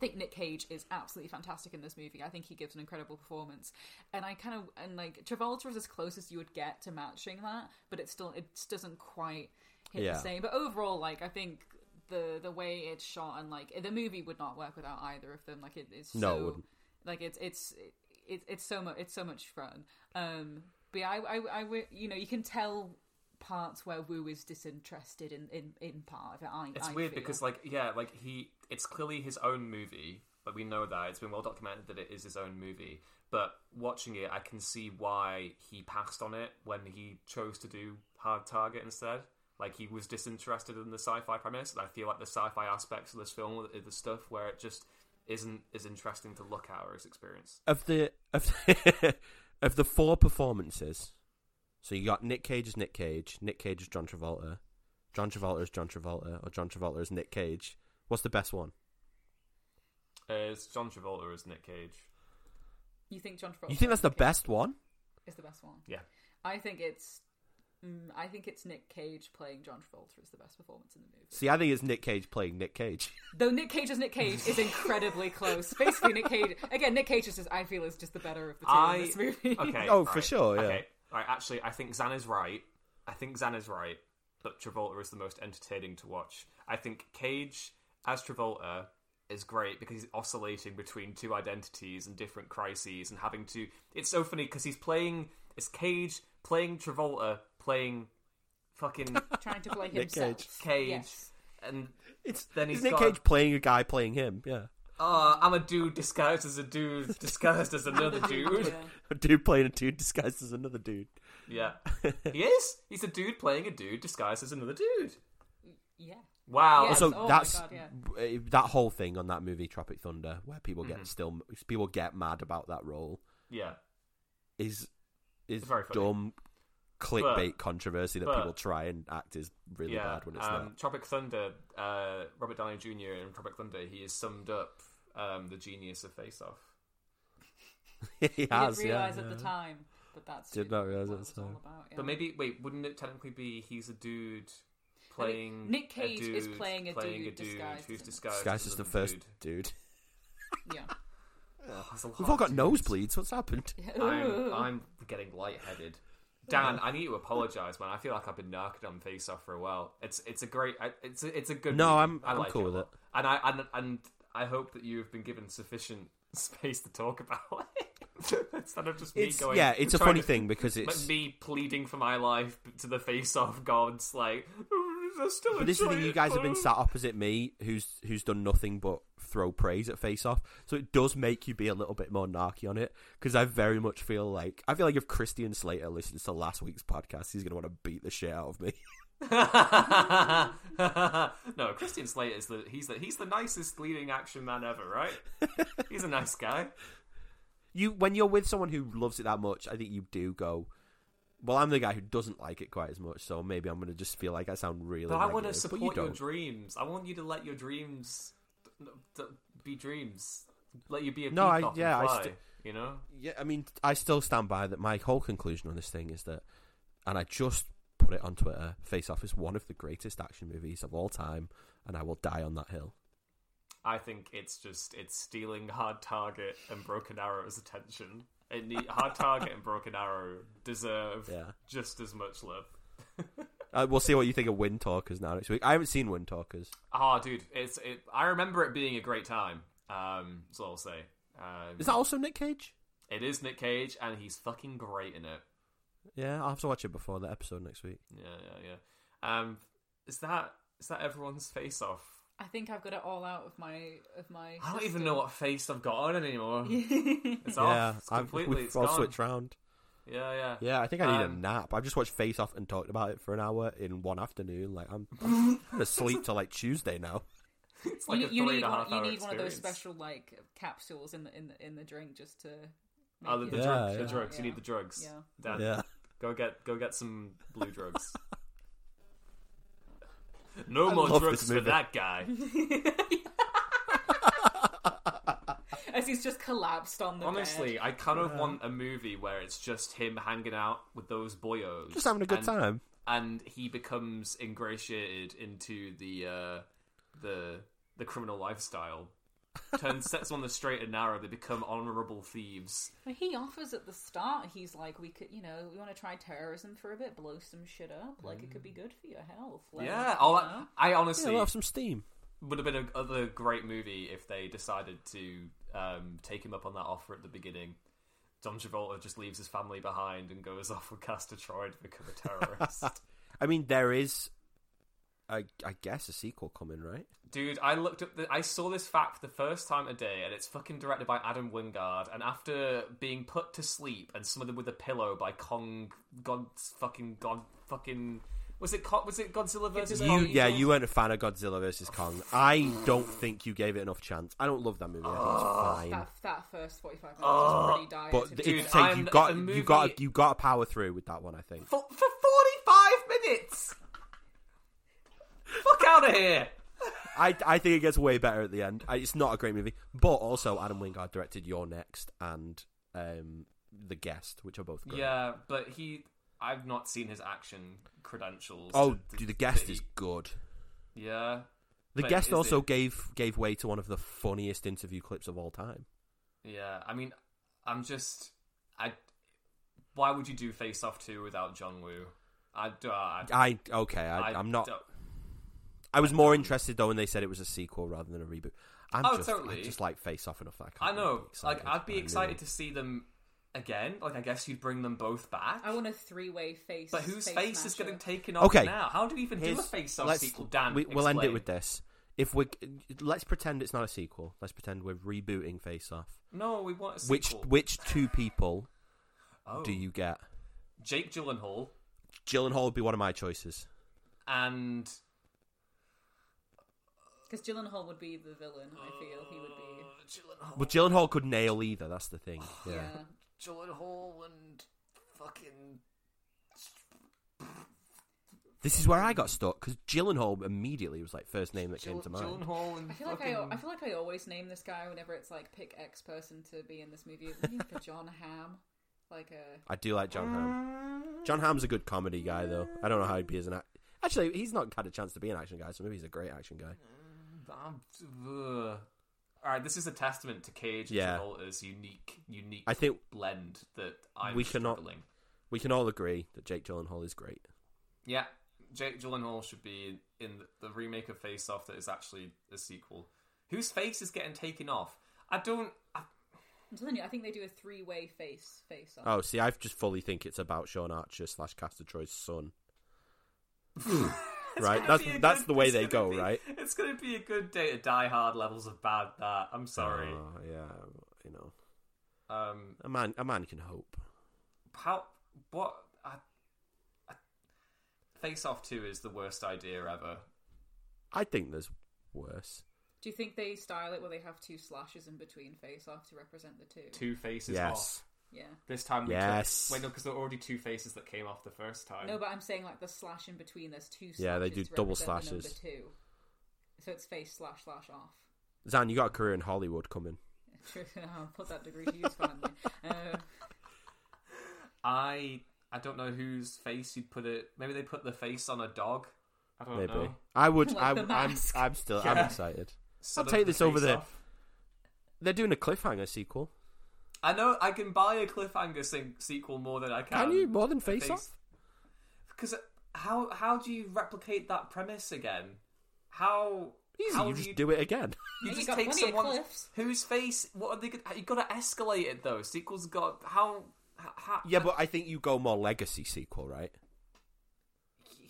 think Nick Cage is absolutely fantastic in this movie. I think he gives an incredible performance, and I kind of and like Travolta is as close as you would get to matching that, but it still it doesn't quite hit Yeah. the same. But overall, like I think. The, the way it's shot and like the movie would not work without either of them. Like it is No, so wouldn't. like it's it's it, it's so much it's so much fun um but yeah, I, I i you know you can tell parts where Woo is disinterested in in, in part of it I, It's I weird feel. because, like, yeah, like he, it's clearly his own movie. but we know that it's been well documented that it is his own movie. But watching it, I can see why he passed on it when he chose to do Hard Target instead. Like he was disinterested in the sci-fi premise, and I feel like the sci-fi aspects of this film are the stuff where it just isn't as interesting to look at or as experience. of the of the, of the four performances. So you got Nick Cage as Nick Cage, Nick Cage as John Travolta, John Travolta as John Travolta, or John Travolta as Nick Cage. What's the best one? Uh, it's John Travolta as Nick Cage. you think John Travolta You think that's the Nick Cage best one? is the best one Yeah. I think it's mm, I think it's Nick Cage playing John Travolta is the best performance in the movie See, I think it's Nick Cage playing Nick Cage. though Nick Cage as Nick Cage is incredibly close basically Nick Cage again Nick Cage is just I feel is just the better of the two I in this movie okay. Oh, for right. sure, yeah. Okay, all right. Actually, I think Zan is right. I think Zan is right, but Travolta is the most entertaining to watch. I think Cage as Travolta is great because he's oscillating between two identities and different crises and having to. It's so funny because he's playing. It's Cage playing Travolta playing fucking trying to play Nick himself Cage. Cage, yes and It's then it's he's Nick got. Cage playing a guy playing him. Yeah, Oh, I'm a dude disguised as a dude disguised as another dude. Yeah. a dude playing a dude disguised as another dude. Yeah, he is. He's a dude playing a dude disguised as another dude. yeah Wow. Yeah. Also, oh that's God, yeah. uh, that whole thing on that movie Tropic Thunder, where people Mm-hmm. get still people get mad about that role, Yeah. is is Very dumb clickbait But- controversy that but- people try and act is really yeah. bad when it's um, not. Tropic Thunder, uh, Robert Downey Jr. in Tropic Thunder, he has summed up um, the genius of Face Off. he You has, didn't yeah, realize at yeah. the time, but that's Did not realise what at the all time. about. But maybe, wait, wouldn't it technically be he's a dude I playing. think Nick a Cage is playing a playing dude disguised who's as- disguised This as the first dude. dude. yeah. Oh, We've all got dudes. nosebleeds. What's happened? I'm, I'm getting lightheaded. Dan, I need to apologize, man. I feel like I've been narking on Face Off for a while. It's it's a great, it's a, it's a good. No, movie. I'm- I I'm like cool it with it, and I and and I hope that you have been given sufficient space to talk about it instead of just me It's going. yeah, it's a funny to- thing because it's. me pleading for my life to the Face Off gods, like. "I still But this is the thing, you guys have been sat opposite me, who's who's done nothing but throw praise at Face Off. So it does make you be a little bit more narky on it because I very much feel like I feel like if Christian Slater listens to last week's podcast, he's gonna want to beat the shit out of me. no, Christian Slater is the he's the he's the nicest leading action man ever, right? He's a nice guy. You when you're with someone who loves it that much, I think you do go. Well, I'm the guy who doesn't like it quite as much, so maybe I'm gonna just feel like I sound really. But I want to but you support your don't. dreams. I want you to let your dreams be dreams. Let you be a No, I- yeah, I st- you know. Yeah, I mean, I still stand by that. My whole conclusion on this thing is that, and I just put it on Twitter. Face Off is one of the greatest action movies of all time, and I will die on that hill. I think it's just it's stealing Hard Target and Broken Arrow's attention. It need, Hard Target and Broken Arrow deserve Yeah. just as much love. Uh, we'll see what you think of Wind Talkers now next week. I haven't seen Wind Talkers. Oh, dude, it's it. I remember it being a great time. Um, all I'll say. Um, Is that also Nick Cage? it is Nick Cage, and he's fucking great in it. Yeah, I'll have to watch it before the episode next week. Yeah, yeah, yeah. Um, is that is that everyone's face off? I think I've got it all out of my of my. I don't even know what face I've got on anymore. It's yeah, off. It's I've, completely. we've It's all gone. switched round. Yeah, yeah. Yeah, I think I need Um, a nap. I've just watched Face Off and talked about it for an hour in one afternoon. Like I'm, I'm gonna till like Tuesday now. It's like you, a you need and a one, half you need one of those special like capsules in the in the in the drink just to. Make Oh, the, the Yeah, drugs. yeah. The drugs. You need the drugs. Yeah. Dan, Yeah. Go get go get some blue drugs. No more love drugs this for movie. that guy. As he's just collapsed on the Honestly, bed. I kind of want a movie where it's just him hanging out with those boyos, Just having a good and, time. and he becomes ingratiated into the uh, the the criminal lifestyle. Turns sets on the straight and narrow. They become honorable thieves. But he offers at the start. He's like, we could, you know, we want to try terrorism for a bit, blow some shit up. Like it could be good for your health. Like, yeah. you know? I honestly we'll have some steam. would have been a, other great movie if they decided to um, take him up on that offer at the beginning. Don Travolta just leaves his family behind and goes off with Castor Troy to become a terrorist. I mean, there is, I, I guess, a sequel coming, right? Dude, I looked up. The, I saw this fact for the first time today, and it's fucking directed by Adam Wingard. And after being put to sleep and smothered with a pillow by Kong, God, fucking God, fucking was it? Co- Was it Godzilla versus You- You, Kong? yeah, you weren't a fan of Godzilla vs Kong. I don't think you gave it enough chance. I don't love that movie. I think it's ah. fine. That, that first forty-five minutes is ah. pretty dire. But to it's Dude, fair. like I'm- you got the you got movie- you got to power through with that one. I think. for, for forty five minutes. Fuck out of here! I I think it gets way better at the end. I, it's not a great movie, but also Adam Wingard directed You're Next and um, The Guest, which are both great. Yeah, but he. I've not seen his action credentials. Oh, to- The Guest he- is good. Yeah. The But Guest also it- gave gave way to one of the funniest interview clips of all time. Yeah, I mean, I'm just, I. Why would you do Face Off two without John Woo? I, do- I, I okay, I, I I'm not. Don't- I was more interested though when they said it was a sequel rather than a reboot. I'm Oh, just, totally. I just like Face Off enough that I, I can't know. be. Like, I'd be excited to see them again. Like, I guess you'd bring them both back. I want a three-way face. but whose face, face is mashup. getting taken off Okay. now? How do we even do a Face Off let's- sequel? Dan, we, we'll end it with this. If we let's pretend it's not a sequel. Let's pretend we're rebooting Face Off. No, we want a Which which two people oh. do you get? Jake Gyllenhaal Gyllenhaal would be one of my choices. and Because Gyllenhaal would be the villain. I feel he would be. Oh, Gyllenhaal, But Gyllenhaal could nail either. That's the thing. Yeah. Yeah. Gyllenhaal and fucking This is where I got stuck because Gyllenhaal immediately was like first name that came to mind. Gyllenhaal and I feel like fucking... I, I feel like I always name this guy whenever it's like pick X person to be in this movie. I'm thinking for John Hamm, like a I do like John Hamm. John Hamm's a good comedy guy though. I don't know how he'd be as an act. Actually, he's not had a chance to be an action guy, so maybe he's a great action guy. Um, ugh. All right, this is a testament to Cage and Yeah. Travolta's unique, unique I think blend that I'm we cannot- struggling. we can all agree that Jake Gyllenhaal is great. Yeah, Jake Gyllenhaal should be in the, the remake of Face Off that is actually a sequel. Whose face is getting taken off? I don't. I, I'm telling you, I think they do a three-way face face off. Oh, see, I just fully think it's about Sean Archer slash Castor Troy's son. it's Right, that's- that's good- the way they go, be- right? It's going to be a good day to Die Hard levels of bad. That I'm sorry. Oh, yeah, you know, Um, a man, a man can hope. how what? I, I, Face Off Two is the worst idea ever. I think there's worse. Do you think they style it where they have two slashes in between face off to represent the two? Two faces yes. off. Yeah. This time, we Yes. Took, wait, no, because there are already two faces that came off the first time. No, but I'm saying like the slash in between. There's two. Slashes Yeah, they do double slashes. two. So it's face slash slash off. Zan, you got a career in Hollywood coming. I'll put that degree to use finally. Uh, I I don't know whose face you'd put it. Maybe they put the face on a dog. I don't Maybe know. I would. Like I, the I'm. I'm still. I'm Yeah. excited. I'll take this over there. They're doing a cliffhanger sequel. I know I can buy a cliffhanger sing- sequel more than I can. Can you more than Face Off? Because uh, how how do you replicate that premise again? How Easy, how you do just do it again. You You just got take someone cliffs. whose face. What are they? Gonna, you got to escalate it though. Sequels got how. how yeah, but I think you go more legacy sequel, right?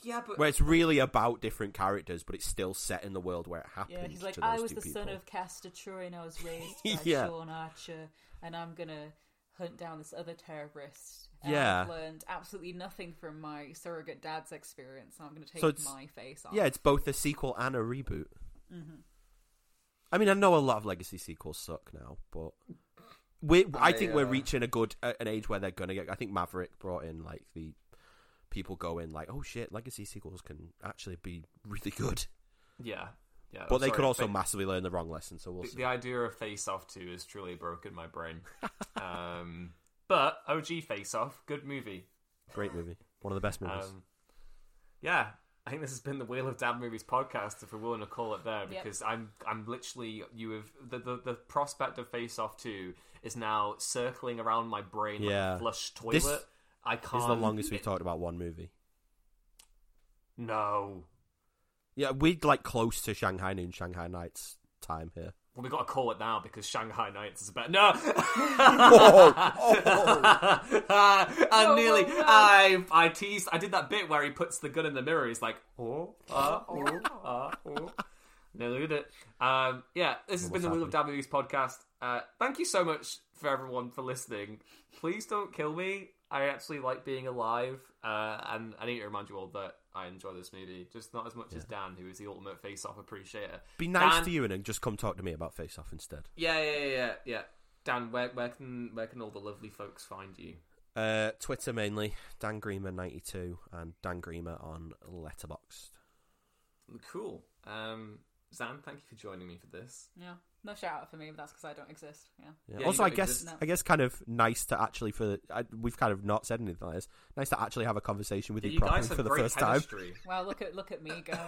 Yeah, but Where it's really about different characters, but it's still set in the world where it happened. Yeah, he's like, to those I was the people. son of Castor Troy, and I was raised by Yeah. Sean Archer, and I'm gonna hunt down this other terrorist. And Yeah. I've learned absolutely nothing from my surrogate dad's experience. So I'm gonna take So my face off. Yeah, it's both a sequel and a reboot. Mm-hmm. I mean, I know a lot of legacy sequels suck now, but we I, I, think we're uh, reaching a good uh, an age where they're gonna get. I think Maverick brought in like the people go in like, oh shit, legacy sequels can actually be really good, yeah, yeah. but I'm they could also fa- massively learn the wrong lesson. So we'll the, see. the idea of Face Off Two has truly broken my brain. um, but OG Face Off, good movie. Great movie, one of the best movies. Um, yeah, I think this has been the We Love Dad Movies podcast, if we're willing to call it there, because I'm I'm literally you have the, the the prospect of Face Off Two is now circling around my brain Yeah. like a flush toilet. This I can't. it's the longest we've talked about one movie. No, Yeah, we're like close to Shanghai Noon, Shanghai Nights time here. well, we got to call it now because Shanghai Nights is better. No, I nearly. I I teased. I did that bit where he puts the gun in the mirror. He's like, oh, ah, oh, ah, oh. Nearly did it. Um, yeah, this has been the We Love Dad Movies podcast. Uh, thank you so much for everyone for listening. Please don't kill me. I actually like being alive, uh, and I need to remind you all that I enjoy this movie, just not as much as Dan, who is the ultimate face-off appreciator. Be nice Dan- to you and then just come talk to me about Face Off instead. Yeah, yeah, yeah, yeah. yeah. Dan, where where can where can all the lovely folks find you? Uh, Twitter mainly, Dan Greemer ninety two and Dan Greemer on Letterboxd. Cool. Um, Zan, thank you for joining me for this. Yeah. No shout out for me, but that's because I don't exist. Yeah. Yeah. Yeah, also, I guess exist. No. I guess kind of nice to actually for I, we've kind of not said anything like this. Nice to actually have a conversation with Yeah, you you properly guys have for the great first time. Well, look at look at me go.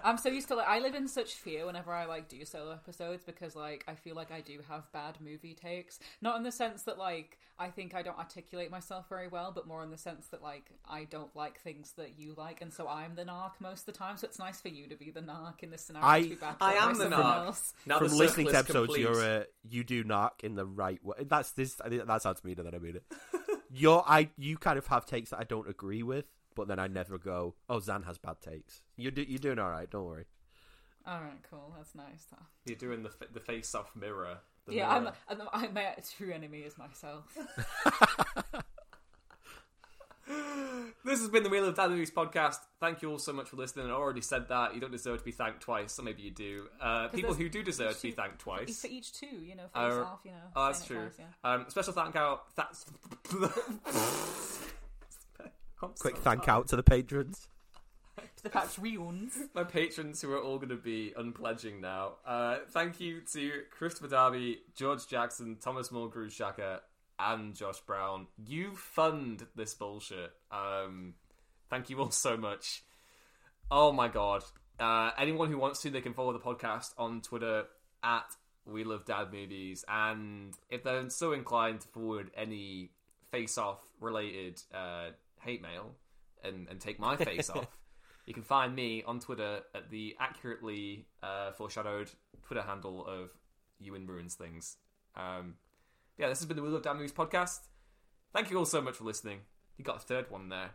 I'm so used to like I live in such fear whenever I like do solo episodes because like I feel like I do have bad movie takes. Not in the sense that like I think I don't articulate myself very well, but more in the sense that like I don't like things that you like, and so I'm the narc most of the time. So it's nice for you to be the narc in this scenario. I- to be backed I am the someone narc. else. Now From the listening to episodes, complete. you're uh, you do knock in the right way. That's this. I think that sounds meaner than I mean it. you're I you kind of have takes that I don't agree with, but then I never go. Oh, Zan has bad takes. You do, you're doing all right. Don't worry. All right, cool. That's nice. You're doing the the face off mirror. The Yeah, I'm, mirror. I'm, I'm my true enemy is myself. This has been the We Love Dad Movies podcast. Thank you all so much for listening. I already said that. You don't deserve to be thanked twice, or maybe you do. Uh, people who do deserve to be two- thanked twice. For each two, you know, face Oh, off, you know. Oh, that's true. twice, yeah. Um, special thank out. That's Quick so thank tired. out to the patrons. To the Patreons. my patrons who are all going to be unpledging now. Uh, thank you to Christopher Darby, George Jackson, Thomas Mulgrew Shaka, and Josh Brown. You fund this bullshit. Um, thank you all so much. Oh my god. Uh, anyone who wants to, they can follow the podcast on Twitter at We Love Dad Movies. And if they're so inclined to forward any face off related uh, hate mail and, and take my face off, you can find me on Twitter at the accurately uh, foreshadowed Twitter handle of You Ewan Ruins Things. Um, yeah, this has been the We of Damn Movies podcast. Thank you all so much for listening. You got a third one there.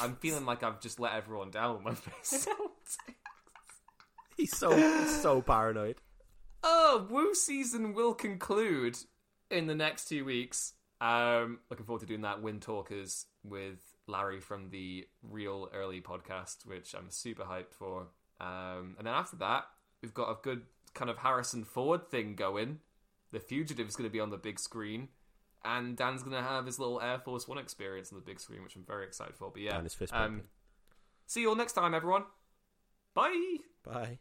I'm feeling like I've just let everyone down with my face. He's so he's so paranoid. oh, Woo season will conclude in the next two weeks. Um, looking forward to doing that Wind Talkers with Larry from the Real Early podcast, which I'm super hyped for. Um, and then after that, we've got a good kind of Harrison Ford thing going. The Fugitive is going to be on the big screen, and Dan's going to have his little Air Force One experience on the big screen, which I'm very excited for. But yeah, um, see you all next time, everyone. Bye. Bye.